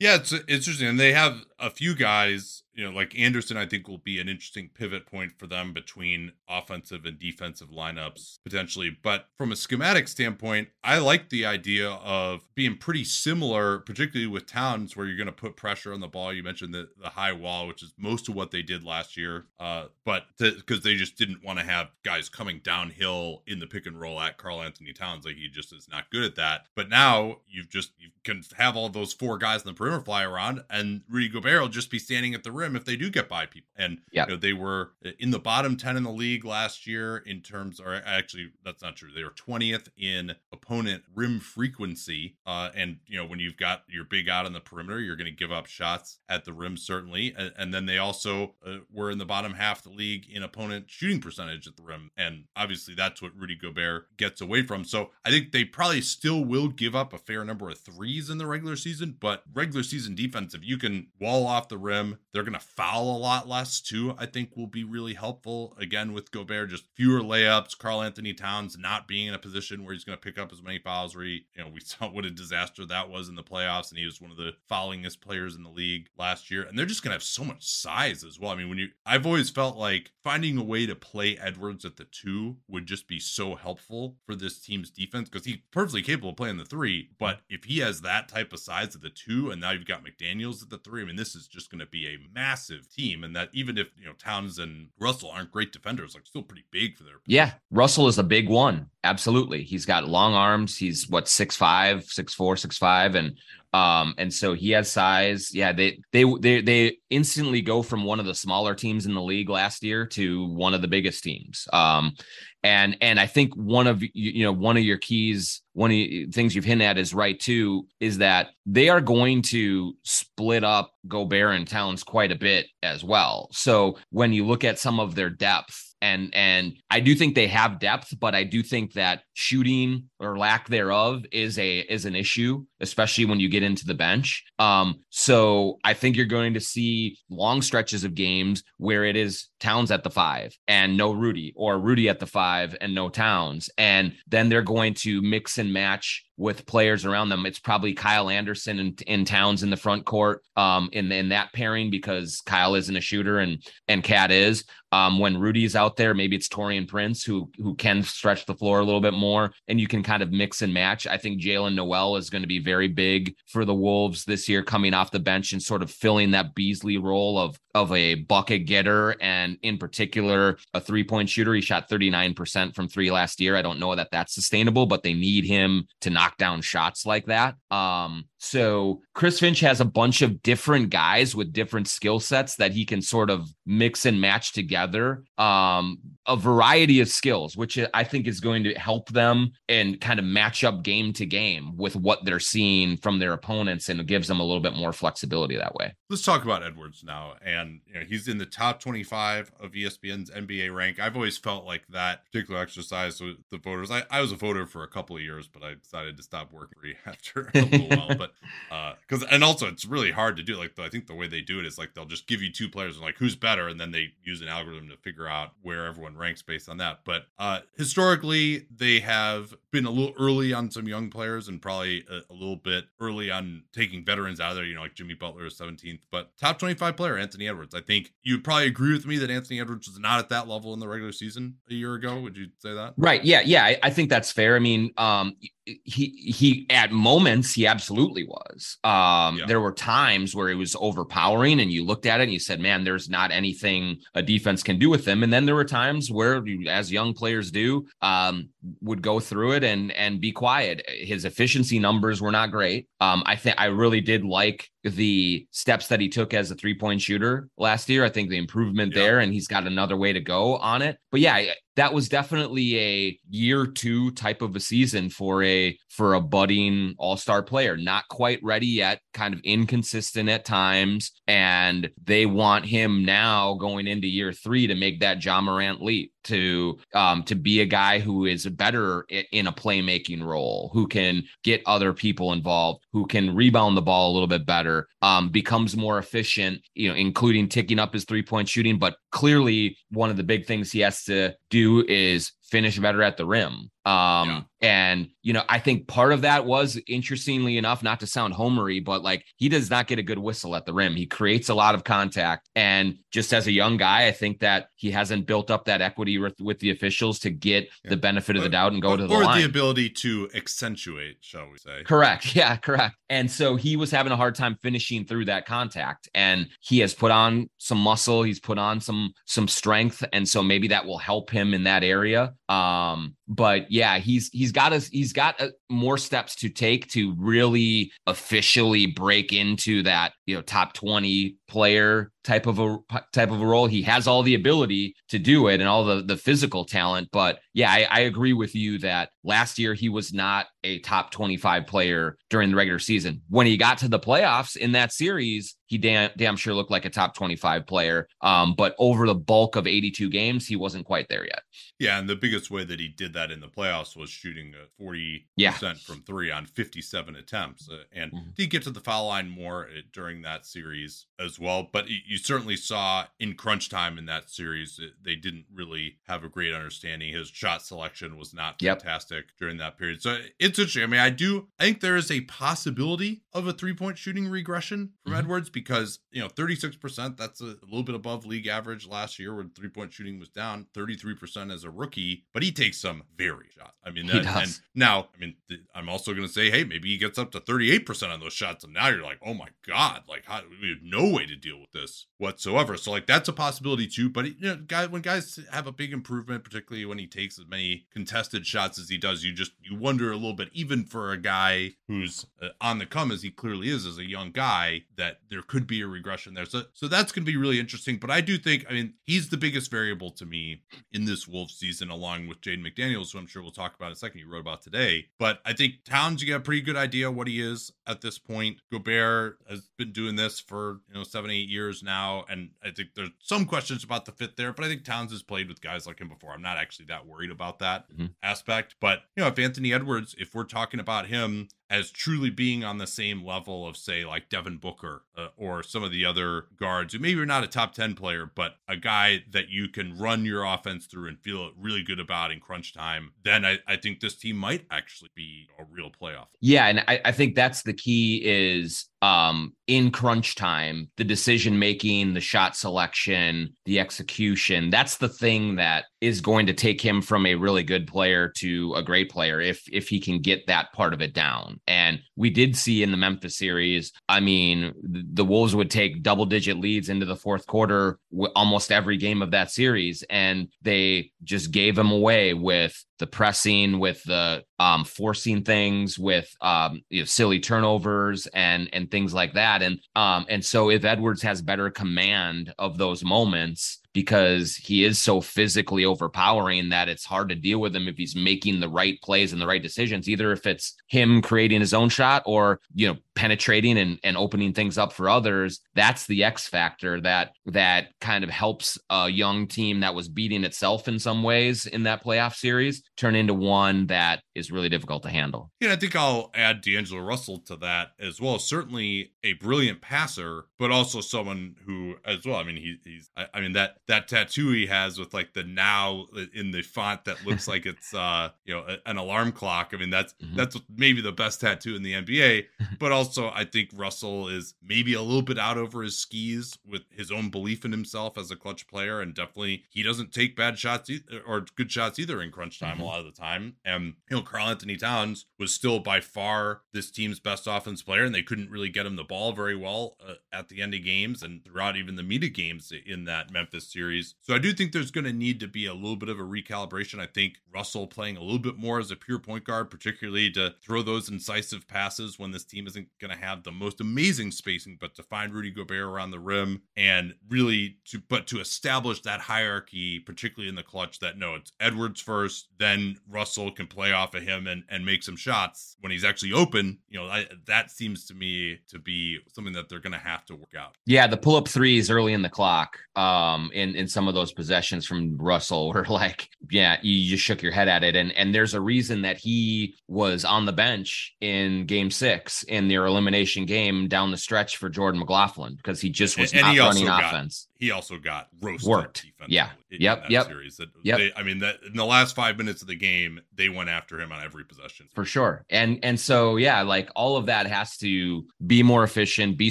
S2: Yeah, it's interesting. And they have a few guys you know, like Anderson, I think will be an interesting pivot point for them between offensive and defensive lineups potentially. But from a schematic standpoint, I like the idea of being pretty similar, particularly with Towns, where you're going to put pressure on the ball. You mentioned the, the high wall, which is most of what they did last year. Uh, but because they just didn't want to have guys coming downhill in the pick and roll at Karl-Anthony Towns, like he just is not good at that. But now you've just you can have all those four guys in the perimeter fly around, and Rudy Gobert will just be standing at the rim rim if they do get by people. And
S5: Yep.
S2: you know, they were in the bottom 10 in the league last year in terms, or actually, that's not true. They were 20th in opponent rim frequency. Uh, and, you know, when you've got your big out on the perimeter, you're going to give up shots at the rim, certainly. And, and then they also uh, were in the bottom half of the league in opponent shooting percentage at the rim. And obviously, that's what Rudy Gobert gets away from. So I think they probably still will give up a fair number of threes in the regular season, but regular season defense, if you can wall off the rim, they're going to foul a lot less too, I think will be really helpful. Again, with Gobert, just fewer layups, Karl-Anthony Towns not being in a position where he's going to pick up as many fouls where he, you know, we saw what a disaster that was in the playoffs, and he was one of the foulingest players in the league last year. And they're just going to have so much size as well. I mean, when you, I've always felt like finding a way to play Edwards at the two would just be so helpful for this team's defense because he's perfectly capable of playing the three. But if he has that type of size at the two, and now you've got McDaniels at the three, I mean, this is just going to be a massive team. And that even if, you know, Towns and Russell aren't great defenders, like still pretty big for their
S5: Yeah, Russell is a big one. Absolutely. He's got long arms. He's what six five, six four, six five, and um, and so he has size. Yeah, they they they they instantly go from one of the smaller teams in the league last year to one of the biggest teams. Um, and and I think one of you, know one of your keys, one of the things you've hinted at is right too, is that they are going to split up Gobert and Towns quite a bit as well. So when you look at some of their depth and and I do think they have depth, but I do think that shooting or lack thereof is a is an issue, especially when you get into the bench. Um, so I think you're going to see long stretches of games where it is Towns at the five and no Rudy, or Rudy at the five and no Towns, and then they're going to mix and match with players around them. It's probably Kyle Anderson and, and Towns in the front court um, in in that pairing because Kyle isn't a shooter and and Cat is. Um, when Rudy's out there, maybe it's Taurean Prince who who can stretch the floor a little bit more, and you can kind of mix and match. I think Jaylen Nowell is going to be very big for the Wolves this year, coming off the bench and sort of filling that Beasley role of of a bucket getter and in particular a three point shooter. He shot 39% from three last year. I don't know that that's sustainable, but they need him to knock down shots like that. Um, so Chris Finch has a bunch of different guys with different skill sets that he can sort of mix and match together. Um, a variety of skills, which I think is going to help them and kind of match up game to game with what they're seeing from their opponents and gives them a little bit more flexibility that way.
S2: Let's talk about Edwards now. And you know, he's in the top 25 of ESPN's NBA rank. I've always felt like that particular exercise with the voters. I, I was a voter for a couple of years, but I decided to stop working after a little while. But uh because and also it's really hard to do. Like I think the way they do it is like they'll just give you two players and like who's better, and then they use an algorithm to figure out where everyone ranks based on that. But uh historically, they have been a little early on some young players and probably a, a little bit early on taking veterans out of there. You know, like Jimmy Butler is 17th, but top 25 player Anthony Edwards. I think you'd probably agree with me that Anthony Edwards was not at that level in the regular season a year ago. Would you say that?
S5: Right. Yeah. Yeah. I, I think that's fair. I mean, um, he he at moments he absolutely was. Um,
S2: Yeah.
S5: there were times where he was overpowering, and you looked at it and you said, "Man, there's not anything a defense can do with him." And then there were times where, you, as young players do, um, would go through it and and be quiet. His efficiency numbers were not great. Um, I think I really did like the steps that he took as a three point shooter last year. I think the improvement
S2: Yeah.
S5: there, and he's got another way to go on it. But yeah, that was definitely a year two type of a season for a for a budding all-star player. Not quite ready yet kind of inconsistent at times. And they want him now going into year three to make that Ja Morant leap to um to be a guy who is better in a playmaking role who can get other people involved who can rebound the ball a little bit better um becomes more efficient you know including ticking up his three-point shooting. But clearly one of the big things he has to do is finish better at the rim. Um,
S2: Yeah.
S5: and you know, I think part of that was interestingly enough, not to sound homery, but like he does not get a good whistle at the rim. He creates a lot of contact. And just as a young guy, I think that he hasn't built up that equity with, with the officials to get the benefit of the doubt and go
S2: or,
S5: to the
S2: or
S5: line.
S2: the ability to accentuate, shall we say?
S5: Correct. Yeah, correct. And so he was having a hard time finishing through that contact. And he has put on some muscle, he's put on some some strength. And so maybe that will help him in that area. Um but yeah, he's he's got us he's got uh, more steps to take to really officially break into that, you know, top 20 player type of a type of a role. He has all the ability to do it and all the the physical talent. But yeah, I, I agree with you that last year he was not a top 25 player during the regular season. When he got to the playoffs in that series, he damn, damn sure looked like a top 25 player. Um, but over the bulk of 82 games, he wasn't quite there yet.
S2: Yeah, and the biggest way that he did that in the playoffs was shooting a 40%
S5: yeah.
S2: from three on 57 attempts. Uh, and mm-hmm. he get to the foul line more uh, during that series as well. But you certainly saw in crunch time in that series, they didn't really have a great understanding. His shot selection was not fantastic yep. during that period. So it's interesting. I mean, I do, I think there is a possibility of a three point shooting regression from mm-hmm. Edwards because, you know, 36%, that's a little bit above league average last year when three point shooting was down 33% as a rookie, but he takes some very shots. I mean, that, and now, I mean, th- I'm also going to say, hey, maybe he gets up to 38% on those shots. And now you're like, oh my God, like, how, we have no way to deal with this whatsoever. So, like, that's a possibility too. But, you know, guys, when guys have a big improvement, particularly when he takes as many contested shots as he does, you just, you wonder a little bit, even for a guy who's uh, on the come as he clearly is as a young guy, that there could be a regression there. So, so that's going to be really interesting. But I do think, I mean, he's the biggest variable to me in this Wolf season, along with Jaden McDaniels, who I'm sure we'll talk about in a second. You wrote about today, but I think Towns, you get a pretty good idea what he is at this point. Gobert has been doing this for you know seven, eight years now, and I think there's some questions about the fit there. But I think Towns has played with guys like him before. I'm not actually that worried about that mm-hmm. aspect. But you know, if Anthony Edwards, if we're talking about him as truly being on the same level of say like Devin Booker uh, or some of the other guards who maybe are not a top 10 player but a guy that you can run your offense through and feel really good about in crunch time then I, I think this team might actually be a real playoff
S5: yeah and I, I think that's the key is um, in crunch time, the decision making, the shot selection, the execution. That's the thing that is going to take him from a really good player to a great player if if he can get that part of it down. And we did see in the Memphis series, I mean, the Wolves would take double digit leads into the fourth quarter almost every game of that series and they just gave them away with the pressing, with the um, forcing things, with um, you know, silly turnovers and and things like that. And um, and so if Edwards has better command of those moments, because he is so physically overpowering that it's hard to deal with him if he's making the right plays and the right decisions either if it's him creating his own shot or you know penetrating and, and opening things up for others that's the x factor that that kind of helps a young team that was beating itself in some ways in that playoff series turn into one that is really difficult to handle
S2: yeah i think i'll add d'angelo russell to that as well certainly a brilliant passer but also someone who as well i mean he, he's I, I mean that that tattoo he has with like the now in the font that looks like it's uh you know a, an alarm clock. I mean that's mm-hmm. that's maybe the best tattoo in the NBA. But also I think Russell is maybe a little bit out over his skis with his own belief in himself as a clutch player, and definitely he doesn't take bad shots either, or good shots either in crunch time mm-hmm. a lot of the time. And you know Karl-Anthony Towns was still by far this team's best offense player, and they couldn't really get him the ball very well uh, at the end of games and throughout even the media games in that Memphis series. So I do think there's going to need to be a little bit of a recalibration. I think Russell playing a little bit more as a pure point guard, particularly to throw those incisive passes when this team isn't going to have the most amazing spacing, but to find Rudy Gobert around the rim and really to, but to establish that hierarchy, particularly in the clutch, that no, it's Edwards first, then Russell can play off of him and, and make some shots when he's actually open. You know, I, that seems to me to be something that they're going to have to work out.
S5: Yeah, the pull up threes early in the clock, um, in in some of those possessions from Russell were like, yeah, you just shook your head at it. And and there's a reason that he was on the bench in game six in their elimination game down the stretch for Jordan McLaughlin because he just was and, not and running offense.
S2: He also got roasted.
S5: Worked. Yeah.
S2: In,
S5: yep.
S2: In
S5: yep.
S2: Series. That
S5: yep.
S2: They, I mean, that in the last five minutes of the game, they went after him on every possession.
S5: For sure. And and so yeah, like all of that has to be more efficient, be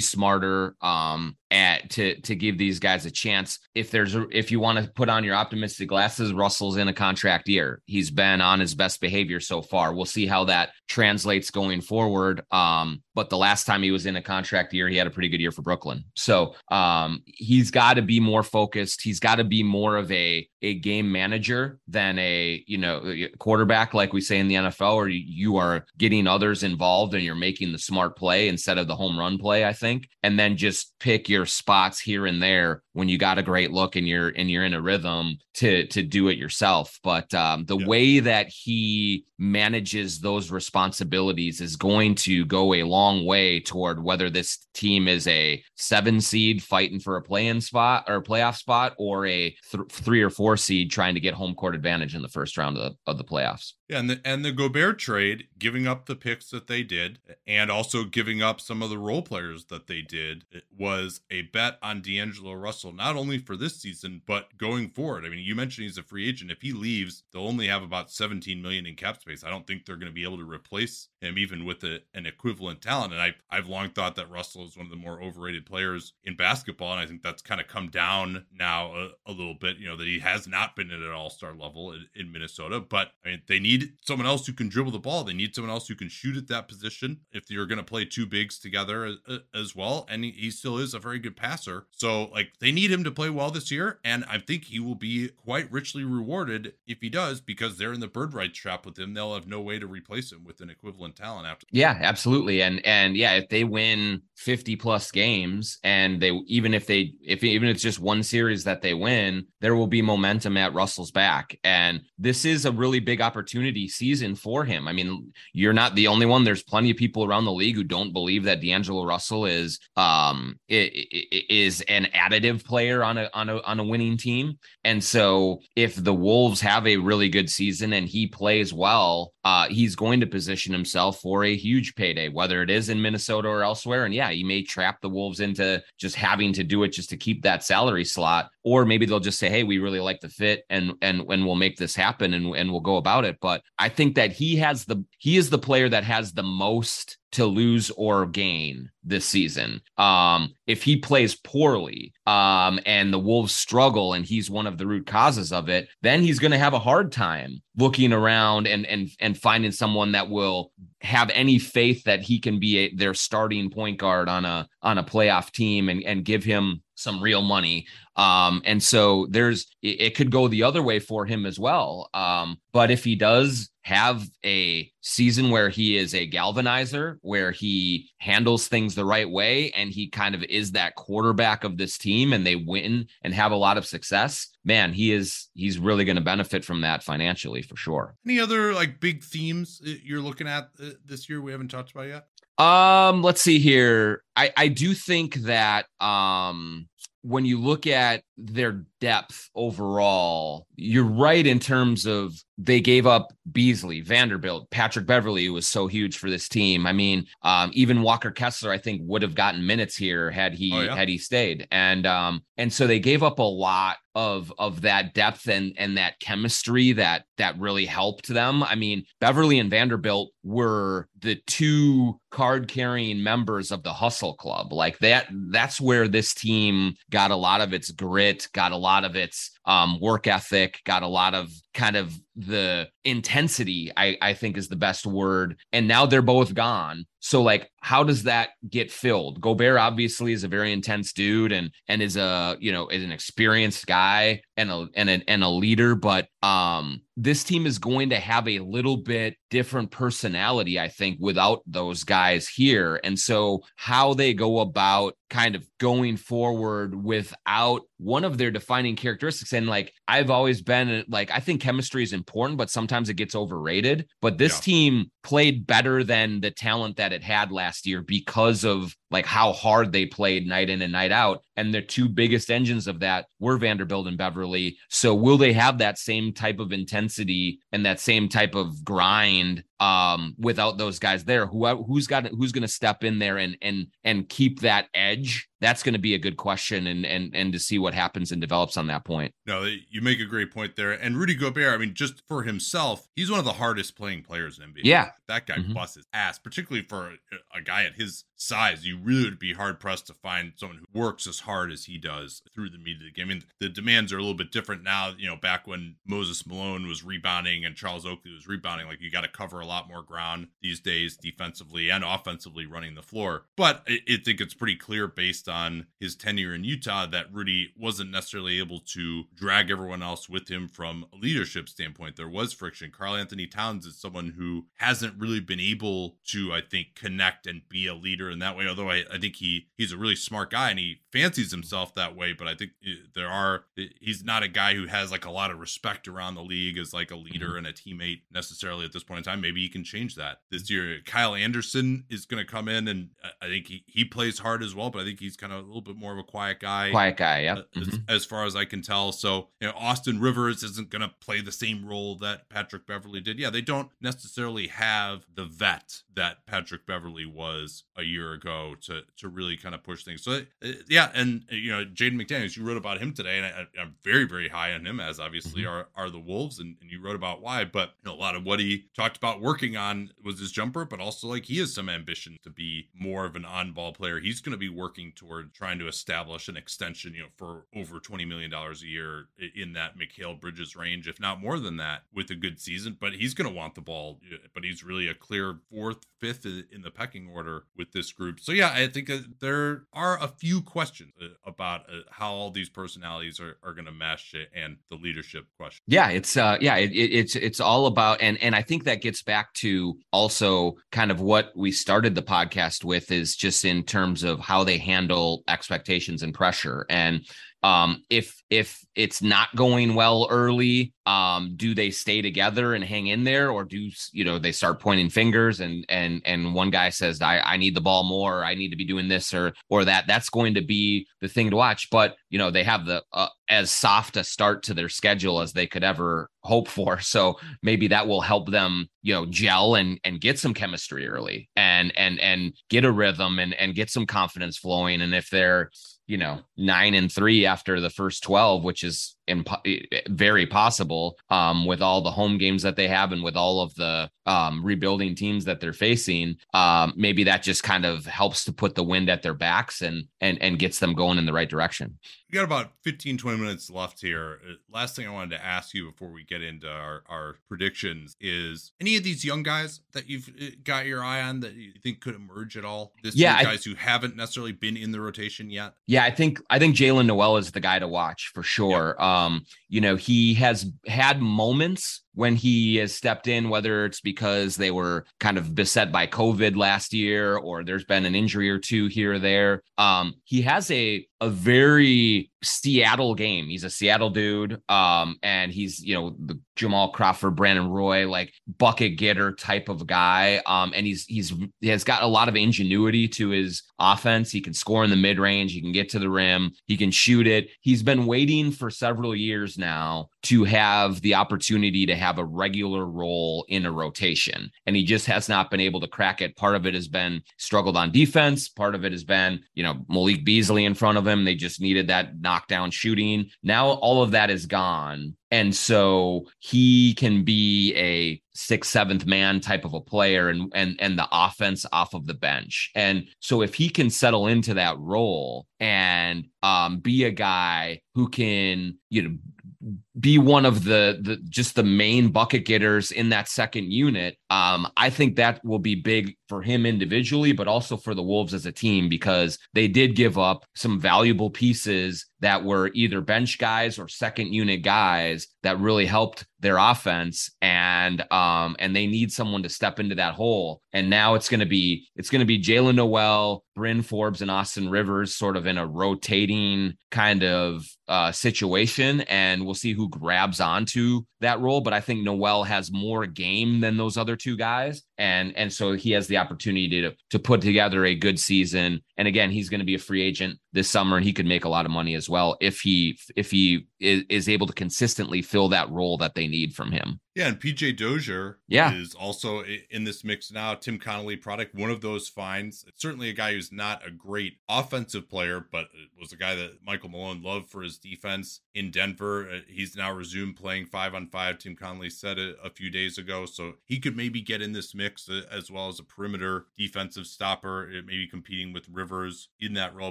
S5: smarter. Um, at to to give these guys a chance. If there's a, if you want to put on your optimistic glasses, Russell's in a contract year. He's been on his best behavior so far. We'll see how that translates going forward. Um, but the last time he was in a contract year, he had a pretty good year for Brooklyn. So um, he's got to be more focused. He's got to be more of a a game manager than a you know quarterback, like we say in the NFL, or you are getting others involved and you're making the smart play instead of the home run play. I think, and then just pick your spots here and there when you got a great look and you're and you're in a rhythm to to do it yourself. But um, the yeah. way that he manages those responsibilities is going to go a long way toward whether this team is a seven seed fighting for a play-in spot or a playoff spot or a th- three or four seed trying to get home court advantage in the first round of the, of the playoffs.
S2: Yeah, and the and the Gobert trade, giving up the picks that they did, and also giving up some of the role players that they did, was a bet on D'Angelo Russell, not only for this season, but going forward. I mean, you mentioned he's a free agent. If he leaves, they'll only have about 17 million in cap space. I don't think they're going to be able to replace him even with a, an equivalent talent. And I I've long thought that Russell is one of the more overrated players in basketball, and I think that's kind of come down now a, a little bit. You know that he has not been at an All Star level in, in Minnesota, but I mean they need need someone else who can dribble the ball. They need someone else who can shoot at that position if you're going to play two bigs together as, uh, well. And he, he, still is a very good passer. So, like, they need him to play well this year. And I think he will be quite richly rewarded if he does because they're in the bird rights trap with him. They'll have no way to replace him with an equivalent talent after.
S5: Yeah, absolutely. And, and yeah, if they win 50 plus games and they, even if they, if even if it's just one series that they win, there will be momentum at Russell's back. And this is a really big opportunity opportunity season for him. I mean, you're not the only one. There's plenty of people around the league who don't believe that D'Angelo Russell is um is an additive player on a on a on a winning team. And so if the Wolves have a really good season and he plays well, uh, he's going to position himself for a huge payday, whether it is in Minnesota or elsewhere. And yeah, he may trap the Wolves into just having to do it just to keep that salary slot, or maybe they'll just say, "Hey, we really like the fit, and and and we'll make this happen, and and we'll go about it." But but I think that he has the he is the player that has the most to lose or gain this season. Um, if he plays poorly um, and the Wolves struggle and he's one of the root causes of it, then he's going to have a hard time looking around and and and finding someone that will have any faith that he can be a, their starting point guard on a on a playoff team and and give him some real money. Um, and so there's it, it, could go the other way for him as well. Um, but if he does have a season where he is a galvanizer, where he handles things the right way, and he kind of is that quarterback of this team, and they win and have a lot of success, man, he is he's really going to benefit from that financially for sure.
S2: Any other like big themes you're looking at uh, this year we haven't talked about yet?
S5: Um, let's see here. I I do think that um when you look at their depth overall, you're right in terms of they gave up Beasley, Vanderbilt, Patrick Beverley, who was so huge for this team. I mean, um, even Walker Kessler, I think, would have gotten minutes here had he oh, yeah. had he stayed. And um, and so they gave up a lot of of that depth and and that chemistry that that really helped them. I mean, Beverley and Vanderbilt were the two card carrying members of the hustle club. Like that that's where this team got a lot of its grit, got a lot of its um, work ethic, got a lot of kind of the intensity, I, I think is the best word. And now they're both gone. So like how does that get filled? Gobert obviously is a very intense dude and and is a, you know, is an experienced guy and a and a, and a leader, but um this team is going to have a little bit different personality, I think, without those guys here. And so, how they go about kind of going forward without one of their defining characteristics. And like, I've always been like, I think chemistry is important, but sometimes it gets overrated. But this yeah. team played better than the talent that it had last year because of like how hard they played night in and night out. And the two biggest engines of that were Vanderbilt and Beverley. So will they have that same type of intensity and that same type of grind um without those guys there? Who who's got who's going to step in there and and and keep that edge? That's going to be a good question and and and to see what happens and develops on that point.
S2: No you make a great point there. And rudy gobert i mean just for himself he's one of the hardest playing players in nba
S5: yeah
S2: that guy mm-hmm. busts his ass particularly for a, a guy at his size you really would be hard pressed to find someone who works as hard as he does through the meat of the game i mean the demands are a little bit different now you know back when moses malone was rebounding and charles oakley was rebounding like you got to cover a lot more ground these days defensively and offensively running the floor but I, I think it's pretty clear based on his tenure in Utah that Rudy wasn't necessarily able to drag everyone else with him from a leadership standpoint. There was friction. Karl-Anthony Towns is someone who hasn't really been able to, I think, connect and be a leader leader in that way. Although I, I think he he's a really smart guy and he fancies himself that way. But I think eh, there are eh, he's not a guy who has like a lot of respect around the league as like a leader mm-hmm. and a teammate necessarily at this point in time. Maybe he can change that this year. Kyle Anderson is going to come in and I think he, he plays hard as well, but I think he's kind of a little bit more of a quiet guy.
S5: Quiet guy, yeah.
S2: As, mm-hmm. as far as I can tell. So you know, Austin Rivers isn't going to play the same role that Patrick Beverley did. Yeah, they don't necessarily have the vet that Patrick Beverley was a year ago to to really kind of push things. So uh, yeah, and uh, you know Jaden McDaniels, you wrote about him today, and I, am very very high on him as obviously mm-hmm. are are the Wolves, and, and, you wrote about why. But you know, a lot of what he talked about working on was his jumper, but also like he has some ambition to be more of an on ball player. He's going to be working toward trying to establish an extension, you know, for over twenty million dollars a year in that Mikal Bridges range, if not more than that, with a good season. But he's going to want the ball, but he's really a clear fourth, fifth in the pecking order with this group. So yeah, I think there are a few questions uh, about uh, how all these personalities are, are going to mesh it and the leadership question.
S5: Yeah, it's uh yeah, it, it's it's all about and and I think that gets back to also kind of what we started the podcast with is just in terms of how they handle expectations and pressure and um, if if it's not going well early, um, do they stay together and hang in there, or do you know they start pointing fingers and and and one guy says I, I need the ball more, I need to be doing this or or that. That's going to be the thing to watch. But you know they have the uh, as soft a start to their schedule as they could ever hope for. So maybe that will help them, you know, gel and and get some chemistry early and and and get a rhythm and and get some confidence flowing. And if they're you know nine and three after the first 12 which is imp- very possible um, with all the home games that they have and with all of the um, rebuilding teams that they're facing um, maybe that just kind of helps to put the wind at their backs and and and gets them going in the right direction.
S2: We got about 15 20 minutes left here. Uh, last thing i wanted to ask you before we get into our, our predictions is any of these young guys that you've uh, got your eye on that you think could emerge at all? This yeah guys I, who haven't necessarily been in the rotation yet?
S5: Yeah i think i think jaylen nowell is the guy to watch for sure. yeah. Um you know he has had moments when he has stepped in, whether it's because they were kind of beset by COVID last year or there's been an injury or two here or there. Um, he has a a very Seattle game. He's a Seattle dude. Um, and he's, you know, the Jamal Crawford, Brandon Roy, like bucket getter type of guy. Um, and he's he's he has got a lot of ingenuity to his offense. He can score in the mid range, he can get to the rim, he can shoot it. He's been waiting for several years now to have the opportunity to have a regular role in a rotation. And he just has not been able to crack it. Part of it has been struggled on defense. Part of it has been, you know, Malik Beasley in front of him. They just needed that knockdown shooting. Now all of that is gone. And so he can be a sixth, seventh man type of a player and and and the offense off of the bench. And so if he can settle into that role and um, be a guy who can, you know, be one of the the just the main bucket getters in that second unit um i think that will be big for him individually but also for the wolves as a team because they did give up some valuable pieces that were either bench guys or second unit guys that really helped their offense. And um and they need someone to step into that hole. And now it's going to be it's going to be Jaylen Nowell, Bryn Forbes and Austin Rivers sort of in a rotating kind of uh situation. And we'll see who grabs onto that role but I think Nowell has more game than those other two guys and and so he has the opportunity to to put together a good season and again he's going to be a free agent this summer and he could make a lot of money as well if he if he is, is able to consistently fill that role that they need from him
S2: yeah, and PJ Dozier yeah. is also in this mix now. Tim Connelly product, one of those finds. It's certainly a guy who's not a great offensive player, but was a guy that Michael Malone loved for his defense in Denver. Uh, he's now resumed playing five on five. Tim Connelly said it a few days ago, so he could maybe get in this mix uh, as well as a perimeter defensive stopper, maybe competing with Rivers in that role.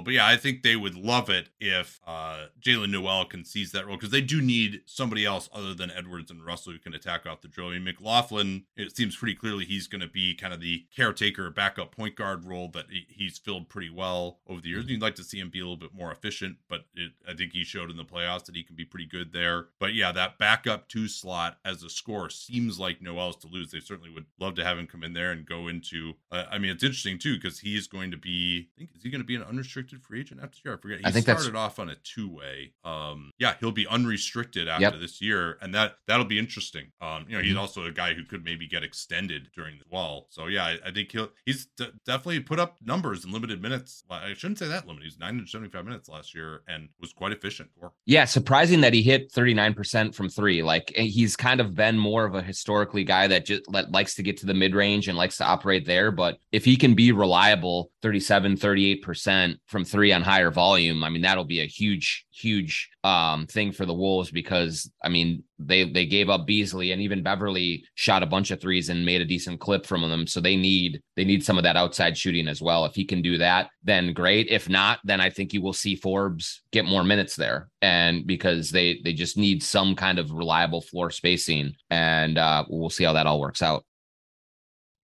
S2: But yeah, I think they would love it if uh, Jaylen Nowell can seize that role because they do need somebody else other than Edwards and Russell who can attack off the drill. I mean, McLaughlin, it seems pretty clearly he's going to be kind of the caretaker, backup point guard role that he's filled pretty well over the years. You'd like to see him be a little bit more efficient, but it, I think he showed in the playoffs that he can be pretty good there. But yeah, that backup two slot as a scorer seems like Nowell's to lose. They certainly would love to have him come in there and go into. Uh, I mean, it's interesting too because he's going to be. I think is he going to be an unrestricted free agent after year? I forget. He
S5: I think
S2: started
S5: that's-
S2: off on a two way. Um, yeah, he'll be unrestricted after
S5: Yep.
S2: this year, and that that'll be interesting. Um, you know, he's
S5: Mhm.
S2: also a guy who could maybe get extended during the wall. So yeah, I, I think he'll he's d- definitely put up numbers in limited minutes. I shouldn't say that limited. He's 975 minutes last year and was quite efficient. For.
S5: Yeah, surprising that he hit 39% from three. Like he's kind of been more of a historically guy that just that likes to get to the mid range and likes to operate there. But if he can be reliable 37, 38% from three on higher volume, I mean, that'll be a huge, huge um thing for the Wolves because I mean they they gave up Beasley and even Beverley shot a bunch of threes and made a decent clip from them. So they need they need some of that outside shooting as well. If he can do that, then great. If not, then I think you will see Forbes get more minutes there. And because they they just need some kind of reliable floor spacing. And uh we'll see how that all works out.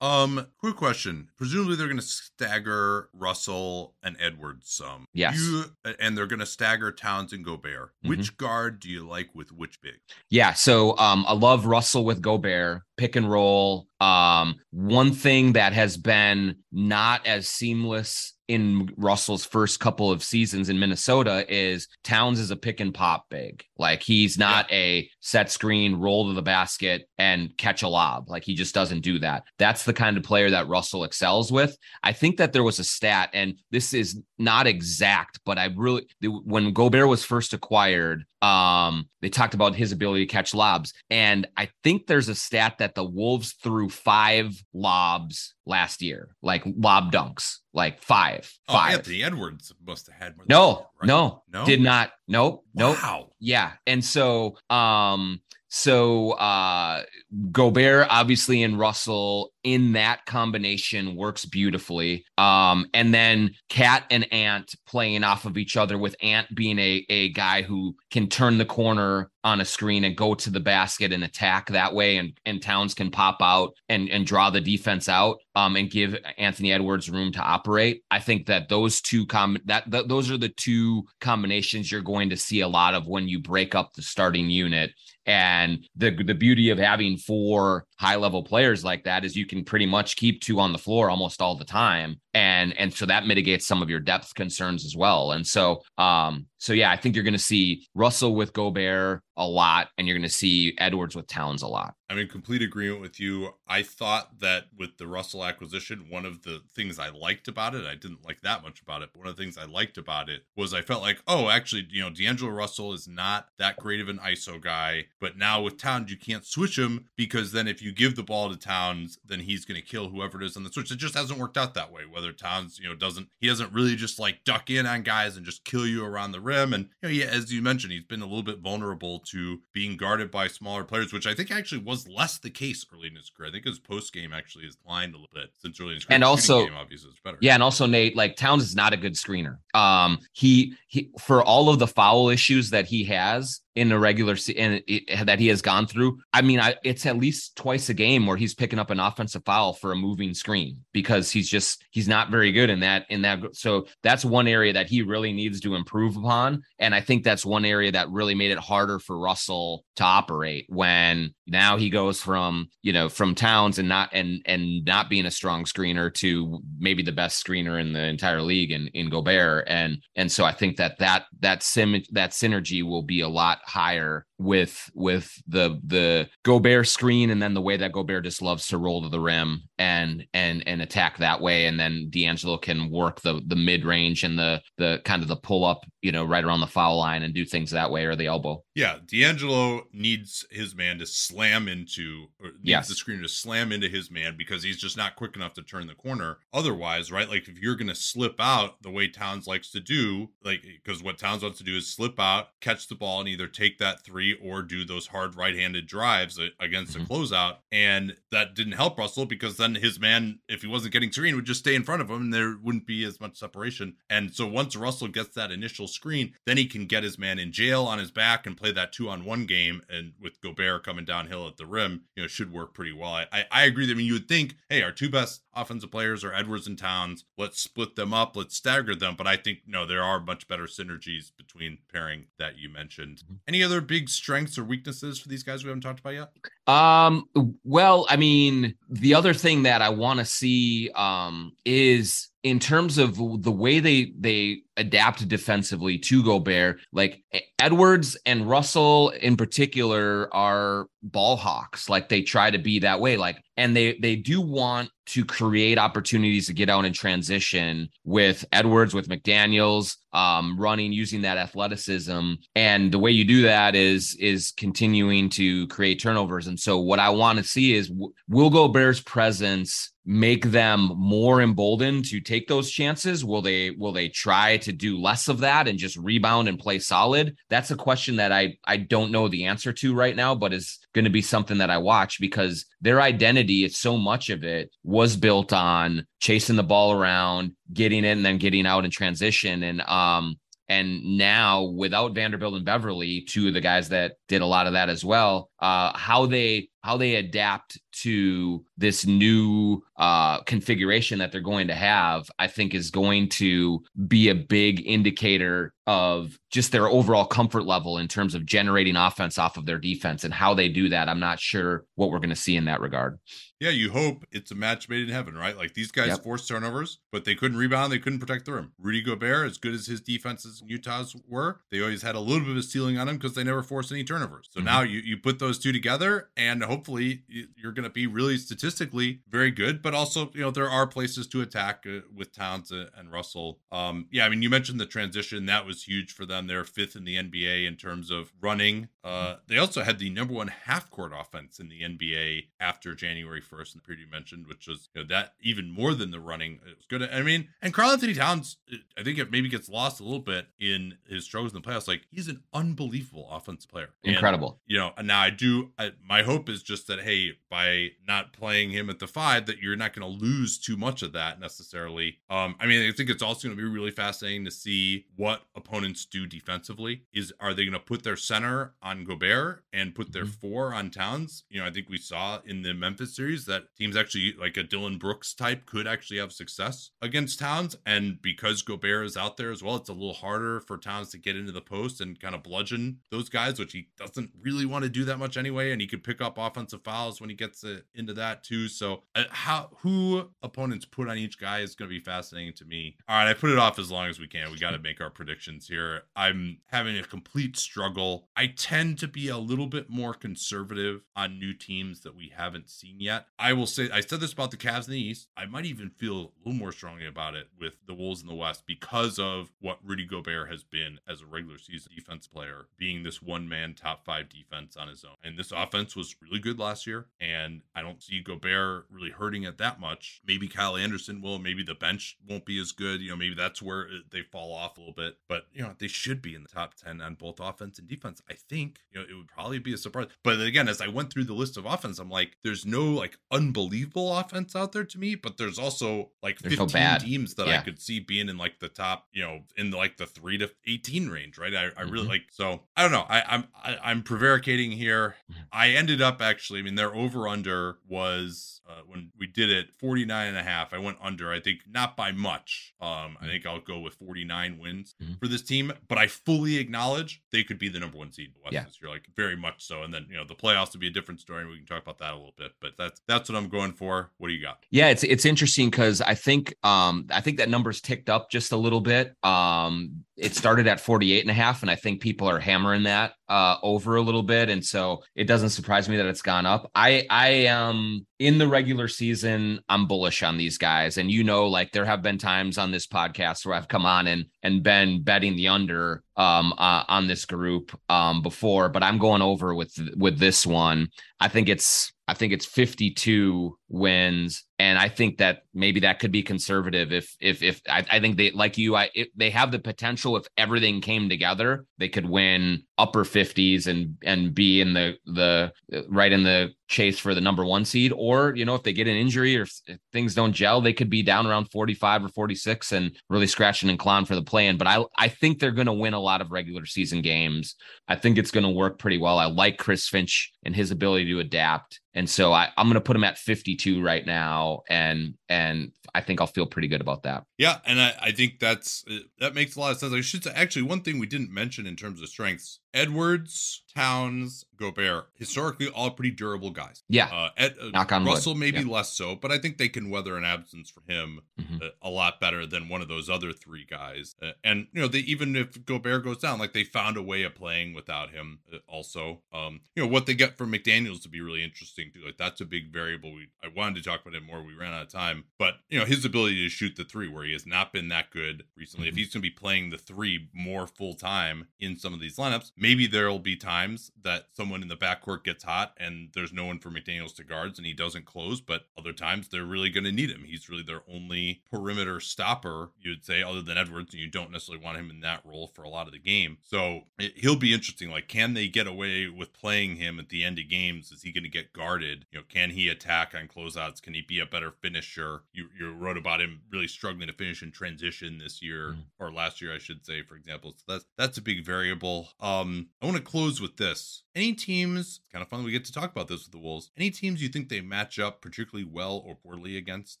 S2: Um, quick question. Presumably they're going to stagger Russell and Edwards some.
S5: Yes.
S2: You, and they're going to stagger Towns and Gobert.
S5: Mhm.
S2: Which guard do you like with which big?
S5: Yeah, so um, I love Russell with Gobert, pick and roll. Um, one thing that has been not as seamless in Russell's first couple of seasons in Minnesota is Towns is a pick and pop big. Like he's not a set screen, roll to the basket and catch a lob. Like he just doesn't do that. That's the kind of player that Russell excels with. I think that there was a stat, and this is not exact, but I really when Gobert was first acquired, um, they talked about his ability to catch lobs, and I think there's a stat that the Wolves threw five lobs last year, like lob dunks, like five,
S2: Oh,
S5: five.
S2: Anthony Edwards must have had
S5: no,
S2: that, right?
S5: no,
S2: No?
S5: did not. Nope, nope.
S2: Wow.
S5: Yeah. And so um so uh Gobert obviously and Russell in that combination works beautifully. Um and then Cat and Ant playing off of each other with Ant being a a guy who can turn the corner on a screen and go to the basket and attack that way and and Towns can pop out and and draw the defense out um and give Anthony Edwards room to operate. I think that those two com that th- those are the two combinations you're going to see a lot of when you break up the starting unit. And the the beauty of having four high level players like that is you can pretty much keep two on the floor almost all the time. And and so that mitigates some of your depth concerns as well. And so um so yeah, I think you're gonna see Russell with Gobert a lot, and you're gonna see Edwards with Towns a lot.
S2: I'm in complete agreement with you. I thought that with the Russell acquisition, one of the things I liked about it, I didn't like that much about it, but one of the things I liked about it was I felt like, oh, actually, you know, D'Angelo Russell is not that great of an ISO guy, but now with Towns, you can't switch him because then if you give the ball to Towns, then he's going to kill whoever it is on the switch. It just hasn't worked out that way. Whether Towns, you know, doesn't, he doesn't really just like duck in on guys and just kill you around the rim. And, you know, yeah, as you mentioned, he's been a little bit vulnerable to being guarded by smaller players, which I think actually was less the case early in his career. I think his post game actually has declined a little bit since early in his career.
S5: And
S2: His
S5: also-
S2: game obviously is better.
S5: Yeah, and also Nate, like Towns is not a good screener. Um, he he for all of the foul issues that he has in the regular season that he has gone through. I mean, I, it's at least twice a game where he's picking up an offensive foul for a moving screen because he's just he's not very good in that in that. So that's one area that he really needs to improve upon, and I think that's one area that really made it harder for Russell to operate when now he goes from you know from Towns and not and and not being a strong screener to maybe the best screener in the entire league in in Gobert and and so I think that that that sim that synergy will be a lot higher with with the the Gobert screen and then the way that Gobert just loves to roll to the rim and and and attack that way and then D'Angelo can work the the mid range and the the kind of the pull up you know right around the foul line and do things that way or the elbow
S2: Yeah, D'Angelo needs his man to slam into, or needs
S5: Yes.
S2: the screen to slam into his man because he's just not quick enough to turn the corner. Otherwise, right? Like if you're going to slip out the way Towns likes to do, like because what Towns wants to do is slip out, catch the ball, and either take that three or do those hard right-handed drives against
S5: Mhm.
S2: a closeout, and that didn't help Russell because then his man, if he wasn't getting screen, would just stay in front of him, and there wouldn't be as much separation. And so once Russell gets that initial screen, then he can get his man in jail on his back and play that two on one game. And with Gobert coming downhill at the rim, you know, should work pretty well. I, I, I agree. that- I mean, you would think, hey, our two best offensive players are Edwards and Towns. Let's split them up. Let's stagger them. But I think, no, there are much better synergies between pairing that you mentioned.
S5: Mm-hmm.
S2: Any other big strengths or weaknesses for these guys we haven't talked about yet?
S5: Um, well, I mean, the other thing that I want to see um is in terms of the way they they adapt defensively to Gobert, like Edwards and Russell in particular are ball hawks. Like they try to be that way. Like, and they they do want to create opportunities to get out and transition with Edwards, with McDaniels, um, running using that athleticism. And the way you do that is is continuing to create turnovers. And so what I want to see is will Gobert's presence make them more emboldened to take those chances? Will they will they try to do less of that and just rebound and play solid? That's a question that i i don't know the answer to right now but is going to be something that i watch because their identity it's so much of it was built on chasing the ball around getting in and then getting out in transition. And um and now without Vanderbilt and Beverley, two of the guys that did a lot of that as well, uh, how they how they adapt to this new uh, configuration that they're going to have, I think is going to be a big indicator of just their overall comfort level in terms of generating offense off of their defense and how they do that. I'm not sure what we're going to see in that regard.
S2: Yeah, you hope it's a match made in heaven, right? Like these guys yep. forced turnovers, but they couldn't rebound, they couldn't protect the rim. Rudy Gobert, as good as his defenses in Utah's were, they always had a little bit of a ceiling on him because they never forced any turnovers. So mm-hmm. now you, you put those two together, and hopefully you're going to be really statistically very good. But also, you know, there are places to attack uh, with Towns and Russell. Um, yeah, I mean, you mentioned the transition that was huge for them. They're fifth in the NBA in terms of running. Uh, they also had the number one half court offense in the NBA after January 1st in the period you mentioned, which was you know, that even more than the running. It was good. I mean, and Karl-Anthony Towns, I think it maybe gets lost a little bit in his struggles in the playoffs. Like he's an unbelievable offensive player.
S5: Incredible.
S2: And, you know, and now I do. I, my hope is just that hey, by not playing him at the five, that you're not going to lose too much of that necessarily. Um, I mean, I think it's also going to be really fascinating to see what opponents do defensively. Is are they going to put their center on Gobert and put their mm-hmm. four on Towns? You know, I think we saw in the Memphis series that teams actually like a Dillon Brooks type could actually have success against Towns. And because Gobert is out there as well, it's a little harder for Towns to get into the post and kind of bludgeon those guys, which he doesn't really want to do that much anyway. And he could pick up offensive fouls when he gets it, into that too. So uh, how who opponents put on each guy is going to be fascinating to me. All right, I put it off as long as we can. We got to make our predictions here. I'm having a complete struggle. I tend to be a little bit more conservative on new teams that we haven't seen yet. I will say I said this about the Cavs in the East. I might even feel a little more strongly about it with the Wolves in the West because of what Rudy Gobert has been as a regular season defense player, being this one man top five defense on his own. And this offense was really good last year. And I don't see Gobert really hurting it that much. Maybe Kyle Anderson will. Maybe the bench won't be as good. You know, maybe that's where they fall off a little bit. But, you know, they should be in the top 10 on both offense and defense. I think, you know, it would probably be a surprise. But again, as I went through the list of offense, I'm like, there's no like unbelievable offense out there to me, but there's also like there's 15 no teams that yeah. I could see being in like the top, you know, in like the three to 18 range, right? I, I really mm-hmm. like, so I don't know. I, I'm, I, am i am prevaricating here. Mm-hmm. I ended up actually, I mean, their over under was uh, when we did it 49 and a half. I went under, I think not by much. Um, I mm-hmm. think I'll go with 49 wins mm-hmm. for this team, but I fully acknowledge they could be the number one seed in the West yeah. this year, like very much so. And then, you know, the playoffs would be a different story and we can talk about that a little bit, but that's, that's what I'm going for. What do you got?
S5: Yeah, it's, it's interesting because I think, um, I think that number's ticked up just a little bit. Um, it started at 48 and a half and i think people are hammering that uh, over a little bit and so it doesn't surprise me that it's gone up i i am in the regular season i'm bullish on these guys. And you know like there have been times on this podcast where i've come on and and been betting the under um uh, on this group um before but i'm going over with with this one. I think it's I think it's 52 wins, and I think that maybe that could be conservative. If if if I, I think they like you, I they have the potential. If everything came together, they could win upper 50s and and be in the the right in the chase for the number one seed. Or you know, if they get an injury or things don't gel, they could be down around 45 or 46 and really scratching and clawing for the play in. But I I think they're going to win a lot of regular season games. I think it's going to work pretty well. I like Chris Finch and his ability to adapt. And so I, I'm going to put him at 52 right now and and I think I'll feel pretty good about that.
S2: Yeah, and I, I think that's uh, that makes a lot of sense. I should say actually one thing we didn't mention in terms of strengths: Edwards, Towns, Gobert, historically all pretty durable guys.
S5: Yeah,
S2: uh, Ed, uh,
S5: Knock on
S2: Russell
S5: wood.
S2: maybe
S5: Yeah.
S2: less so, but I think they can weather an absence for him
S5: Mhm.
S2: uh, a lot better than one of those other three guys. Uh, and you know, they even if Gobert goes down, like they found a way of playing without him. uh, Also, um, you know what they get from McDaniels to be really interesting too. Like that's a big variable. We I wanted to talk about it more. We ran out of time, but you know his ability to shoot the three, where he has not been that good recently. If
S5: Mhm.
S2: he's going to be playing the three more full time in some of these lineups, maybe there'll be times that someone in the backcourt gets hot and there's no one for McDaniels to guards and he doesn't close. But other times they're really going to need him. He's really their only perimeter stopper, you'd say, other than Edwards, and you don't necessarily want him in that role for a lot of the game. So it, he'll be interesting. Like, can they get away with playing him at the end of games? Is he going to get guarded? You know, can he attack on closeouts? Can he be a better finisher? You you wrote about him really struggling to finish in transition this year
S5: Mhm.
S2: or last year, I should say, for example. So that's that's a big variable. Um, I want to close with this. Any teams? Kind of fun. We get to talk about this with the Wolves. Any teams you think they match up particularly well or poorly against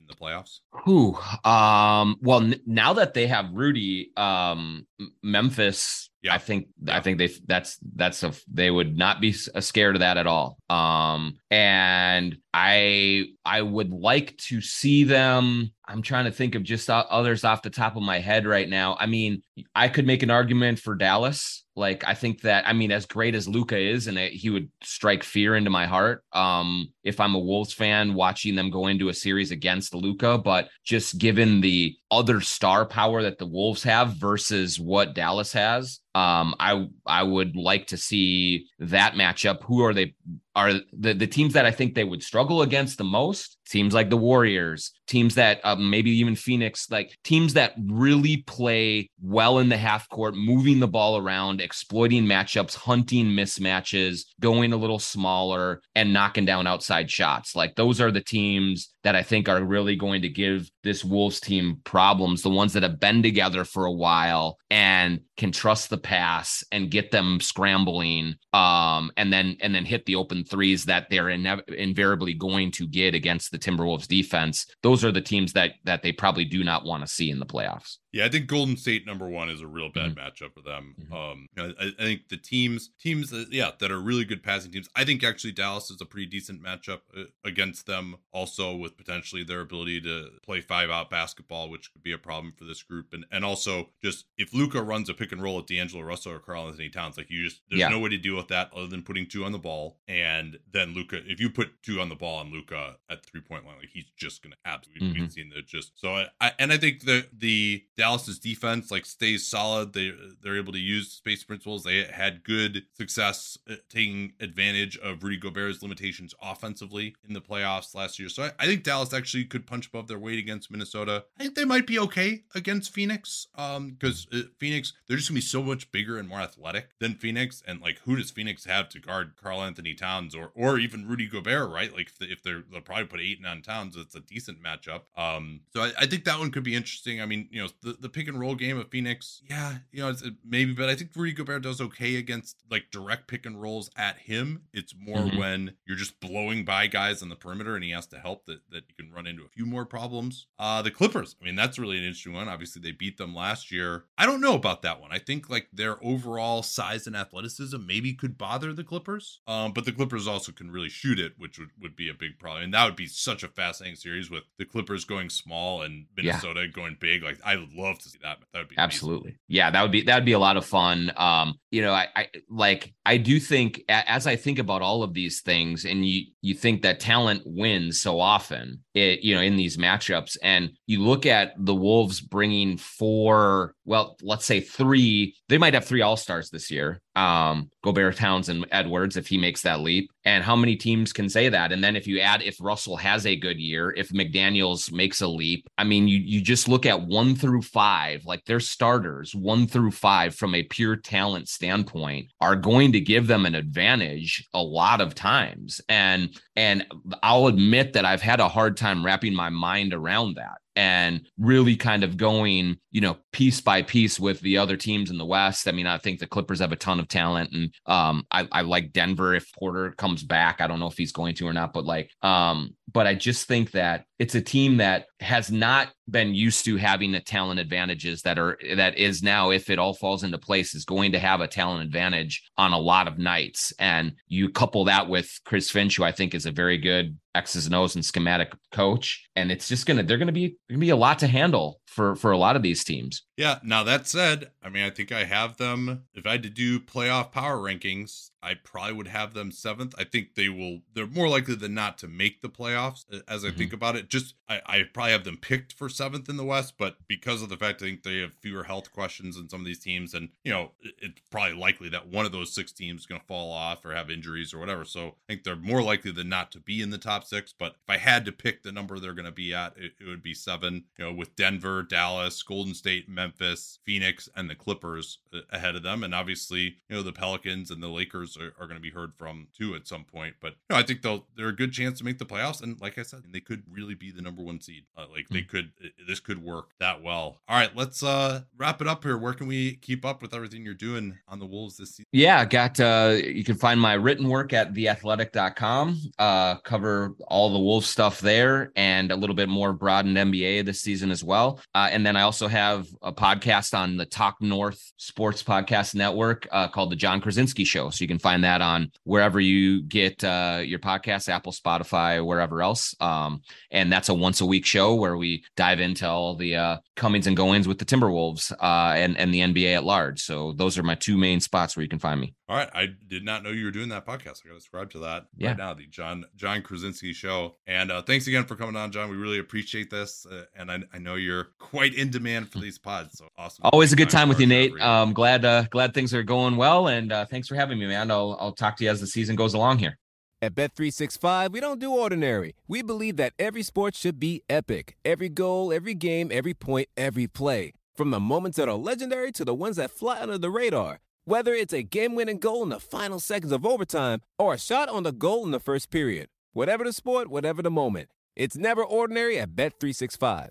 S2: in the playoffs?
S5: Who? Um. Well, n- now that they have Rudy, um, Memphis.
S2: Yeah.
S5: I think
S2: Yeah.
S5: I think they that's that's a they would not be scared of that at all. Um. And I I would like to see them. I'm trying to think of just others off the top of my head right now. I mean, I could make an argument for Dallas. Like I think that I mean, as great as Luka is, and it, he would strike fear into my heart. Um, if I'm a Wolves fan, watching them go into a series against Luka, but just given the other star power that the Wolves have versus what Dallas has, um, I I would like to see that matchup. Who are they? Are the the teams that I think they would struggle against the most? Teams like the Warriors, teams that uh, maybe even Phoenix, like teams that really play well in the half court, moving the ball around, exploiting matchups, hunting mismatches, going a little smaller, and knocking down outside shots. Like those are the teams that I think are really going to give this Wolves team problems. The ones that have been together for a while and can trust the pass and get them scrambling, um, and then and then hit the open threes that they're inev- invariably going to get against the Timberwolves defense. Those are the teams that that they probably do not want to see in the playoffs.
S2: Yeah, I think Golden State number one is a real bad matchup for them.
S5: Mhm.
S2: Um, I, I think the teams, teams that yeah, that are really good passing teams. I think actually Dallas is a pretty decent matchup uh, against them. Also with potentially their ability to play five out basketball, which could be a problem for this group, and and also just if Luka runs a pick and roll at D'Angelo Russell or Karl-Anthony Towns, like you just there's
S5: Yeah.
S2: no way to deal with that other than putting two on the ball, and then Luka, if you put two on the ball and Luka at three point line, like he's just gonna absolutely
S5: Mhm.
S2: we've seen that just so I, I and I think the the Dallas's defense like stays solid. They they're able to use space principles. They had good success uh, taking advantage of Rudy Gobert's limitations offensively in the playoffs last year. So I, I think Dallas actually could punch above their weight against Minnesota. I think they might be okay against Phoenix um because uh, Phoenix they're just gonna be so much bigger and more athletic than Phoenix and like who does Phoenix have to guard Karl-Anthony Towns or or even Rudy Gobert right like if, they're they'll probably put eight on Towns it's a decent matchup um so I, I think that one could be interesting I mean you know the, the pick and roll game of Phoenix. Yeah you know it's it, maybe but I think Rudy Gobert does okay against like direct pick and rolls at him. It's more
S5: Mhm.
S2: when you're just blowing by guys on the perimeter and he has to help that that you can run into a few more problems. Uh the Clippers I mean that's really an interesting one. Obviously they beat them last year. I don't know about that one. I think like their overall size and athleticism maybe could bother the Clippers um but the Clippers also can really shoot it which would, would be a big problem. And that would be such a fascinating series with the Clippers going small and
S5: Yeah.
S2: Minnesota going big. Like I would love to see that that would be amazing.
S5: Absolutely. Yeah, that would be that would be a lot of fun. Um, you know, I, I like I do think as I think about all of these things, and you you think that talent wins so often, it you know in these matchups, and you look at the Wolves bringing four, well, let's say three. They might have three All Stars this year. Um, Gobert, Towns, and Edwards if he makes that leap. And how many teams can say that? And then if you add if Russell has a good year, if McDaniels makes a leap, I mean, you you just look at one through five, like their starters, one through five from a pure talent standpoint, are going to give them an advantage a lot of times. And and I'll admit that I've had a hard time wrapping my mind around that and really kind of going, you know, piece by piece with the other teams in the West. I mean, I think the Clippers have a ton of talent, and um, I, I like Denver if Porter comes back. I don't know if he's going to or not, but like, um, but I just think that it's a team that has not been used to having the talent advantages that are that is now if it all falls into place is going to have a talent advantage on a lot of nights. And you couple that with Chris Finch who I think is a very good X's and O's and schematic coach. And it's just gonna they're gonna be gonna be a lot to handle for for a lot of these teams
S2: yeah now that said I mean I think I have them if I had to do playoff power rankings I probably would have them seventh. I think they will. They're more likely than not to make the playoffs. As I mm-hmm. think about it, just I, I probably have them picked for seventh in the West, but because of the fact I think they have fewer health questions in some of these teams, and you know it's probably likely that one of those six teams is going to fall off or have injuries or whatever. So I think they're more likely than not to be in the top six. But if I had to pick the number they're going to be at, it, it would be seven. You know, with Denver, Dallas, Golden State, Memphis, Phoenix, and the Clippers uh, ahead of them, and obviously you know the Pelicans and the Lakers are, are going to be heard from too at some point. But you know, I think they'll they're a good chance to make the playoffs, and like I said, they could really be the number one seed. Uh, like they could, this could work that well. All right, let's uh wrap it up here. Where can we keep up with everything you're doing on the Wolves this season?
S5: Yeah, got uh you can find my written work at theathletic.com. Uh, cover all the Wolves stuff there, and a little bit more broadened NBA this season as well. Uh, and then I also have a podcast on the Talk North Sports Podcast Network uh, called the Jon Krawczynski Show. So you can find that on wherever you get uh, your podcasts, Apple, Spotify, wherever else. Um, and that's a once a week show where we dive into all the uh, comings and goings with the Timberwolves uh, and and the NBA at large. So those are my two main spots where you can find me.
S2: All right, I did not know you were doing that podcast. I got to subscribe to that yeah. right now. The Jon, Jon Krawczynski Show. And uh, thanks again for coming on, Jon. We really appreciate this, uh, and I, I, know you're quite in demand for these pods. So awesome!
S5: Always a good time with you, Nate. Um, glad uh, glad things are going well, and uh, thanks for having me, man. I'll I'll talk to you as the season goes along here.
S1: At Bet365, we don't do ordinary. We believe that every sport should be epic. Every goal, every game, every point, every play. From the moments that are legendary to the ones that fly under the radar. Whether it's a game-winning goal in the final seconds of overtime or a shot on the goal in the first period. Whatever the sport, whatever the moment. It's never ordinary at Bet365.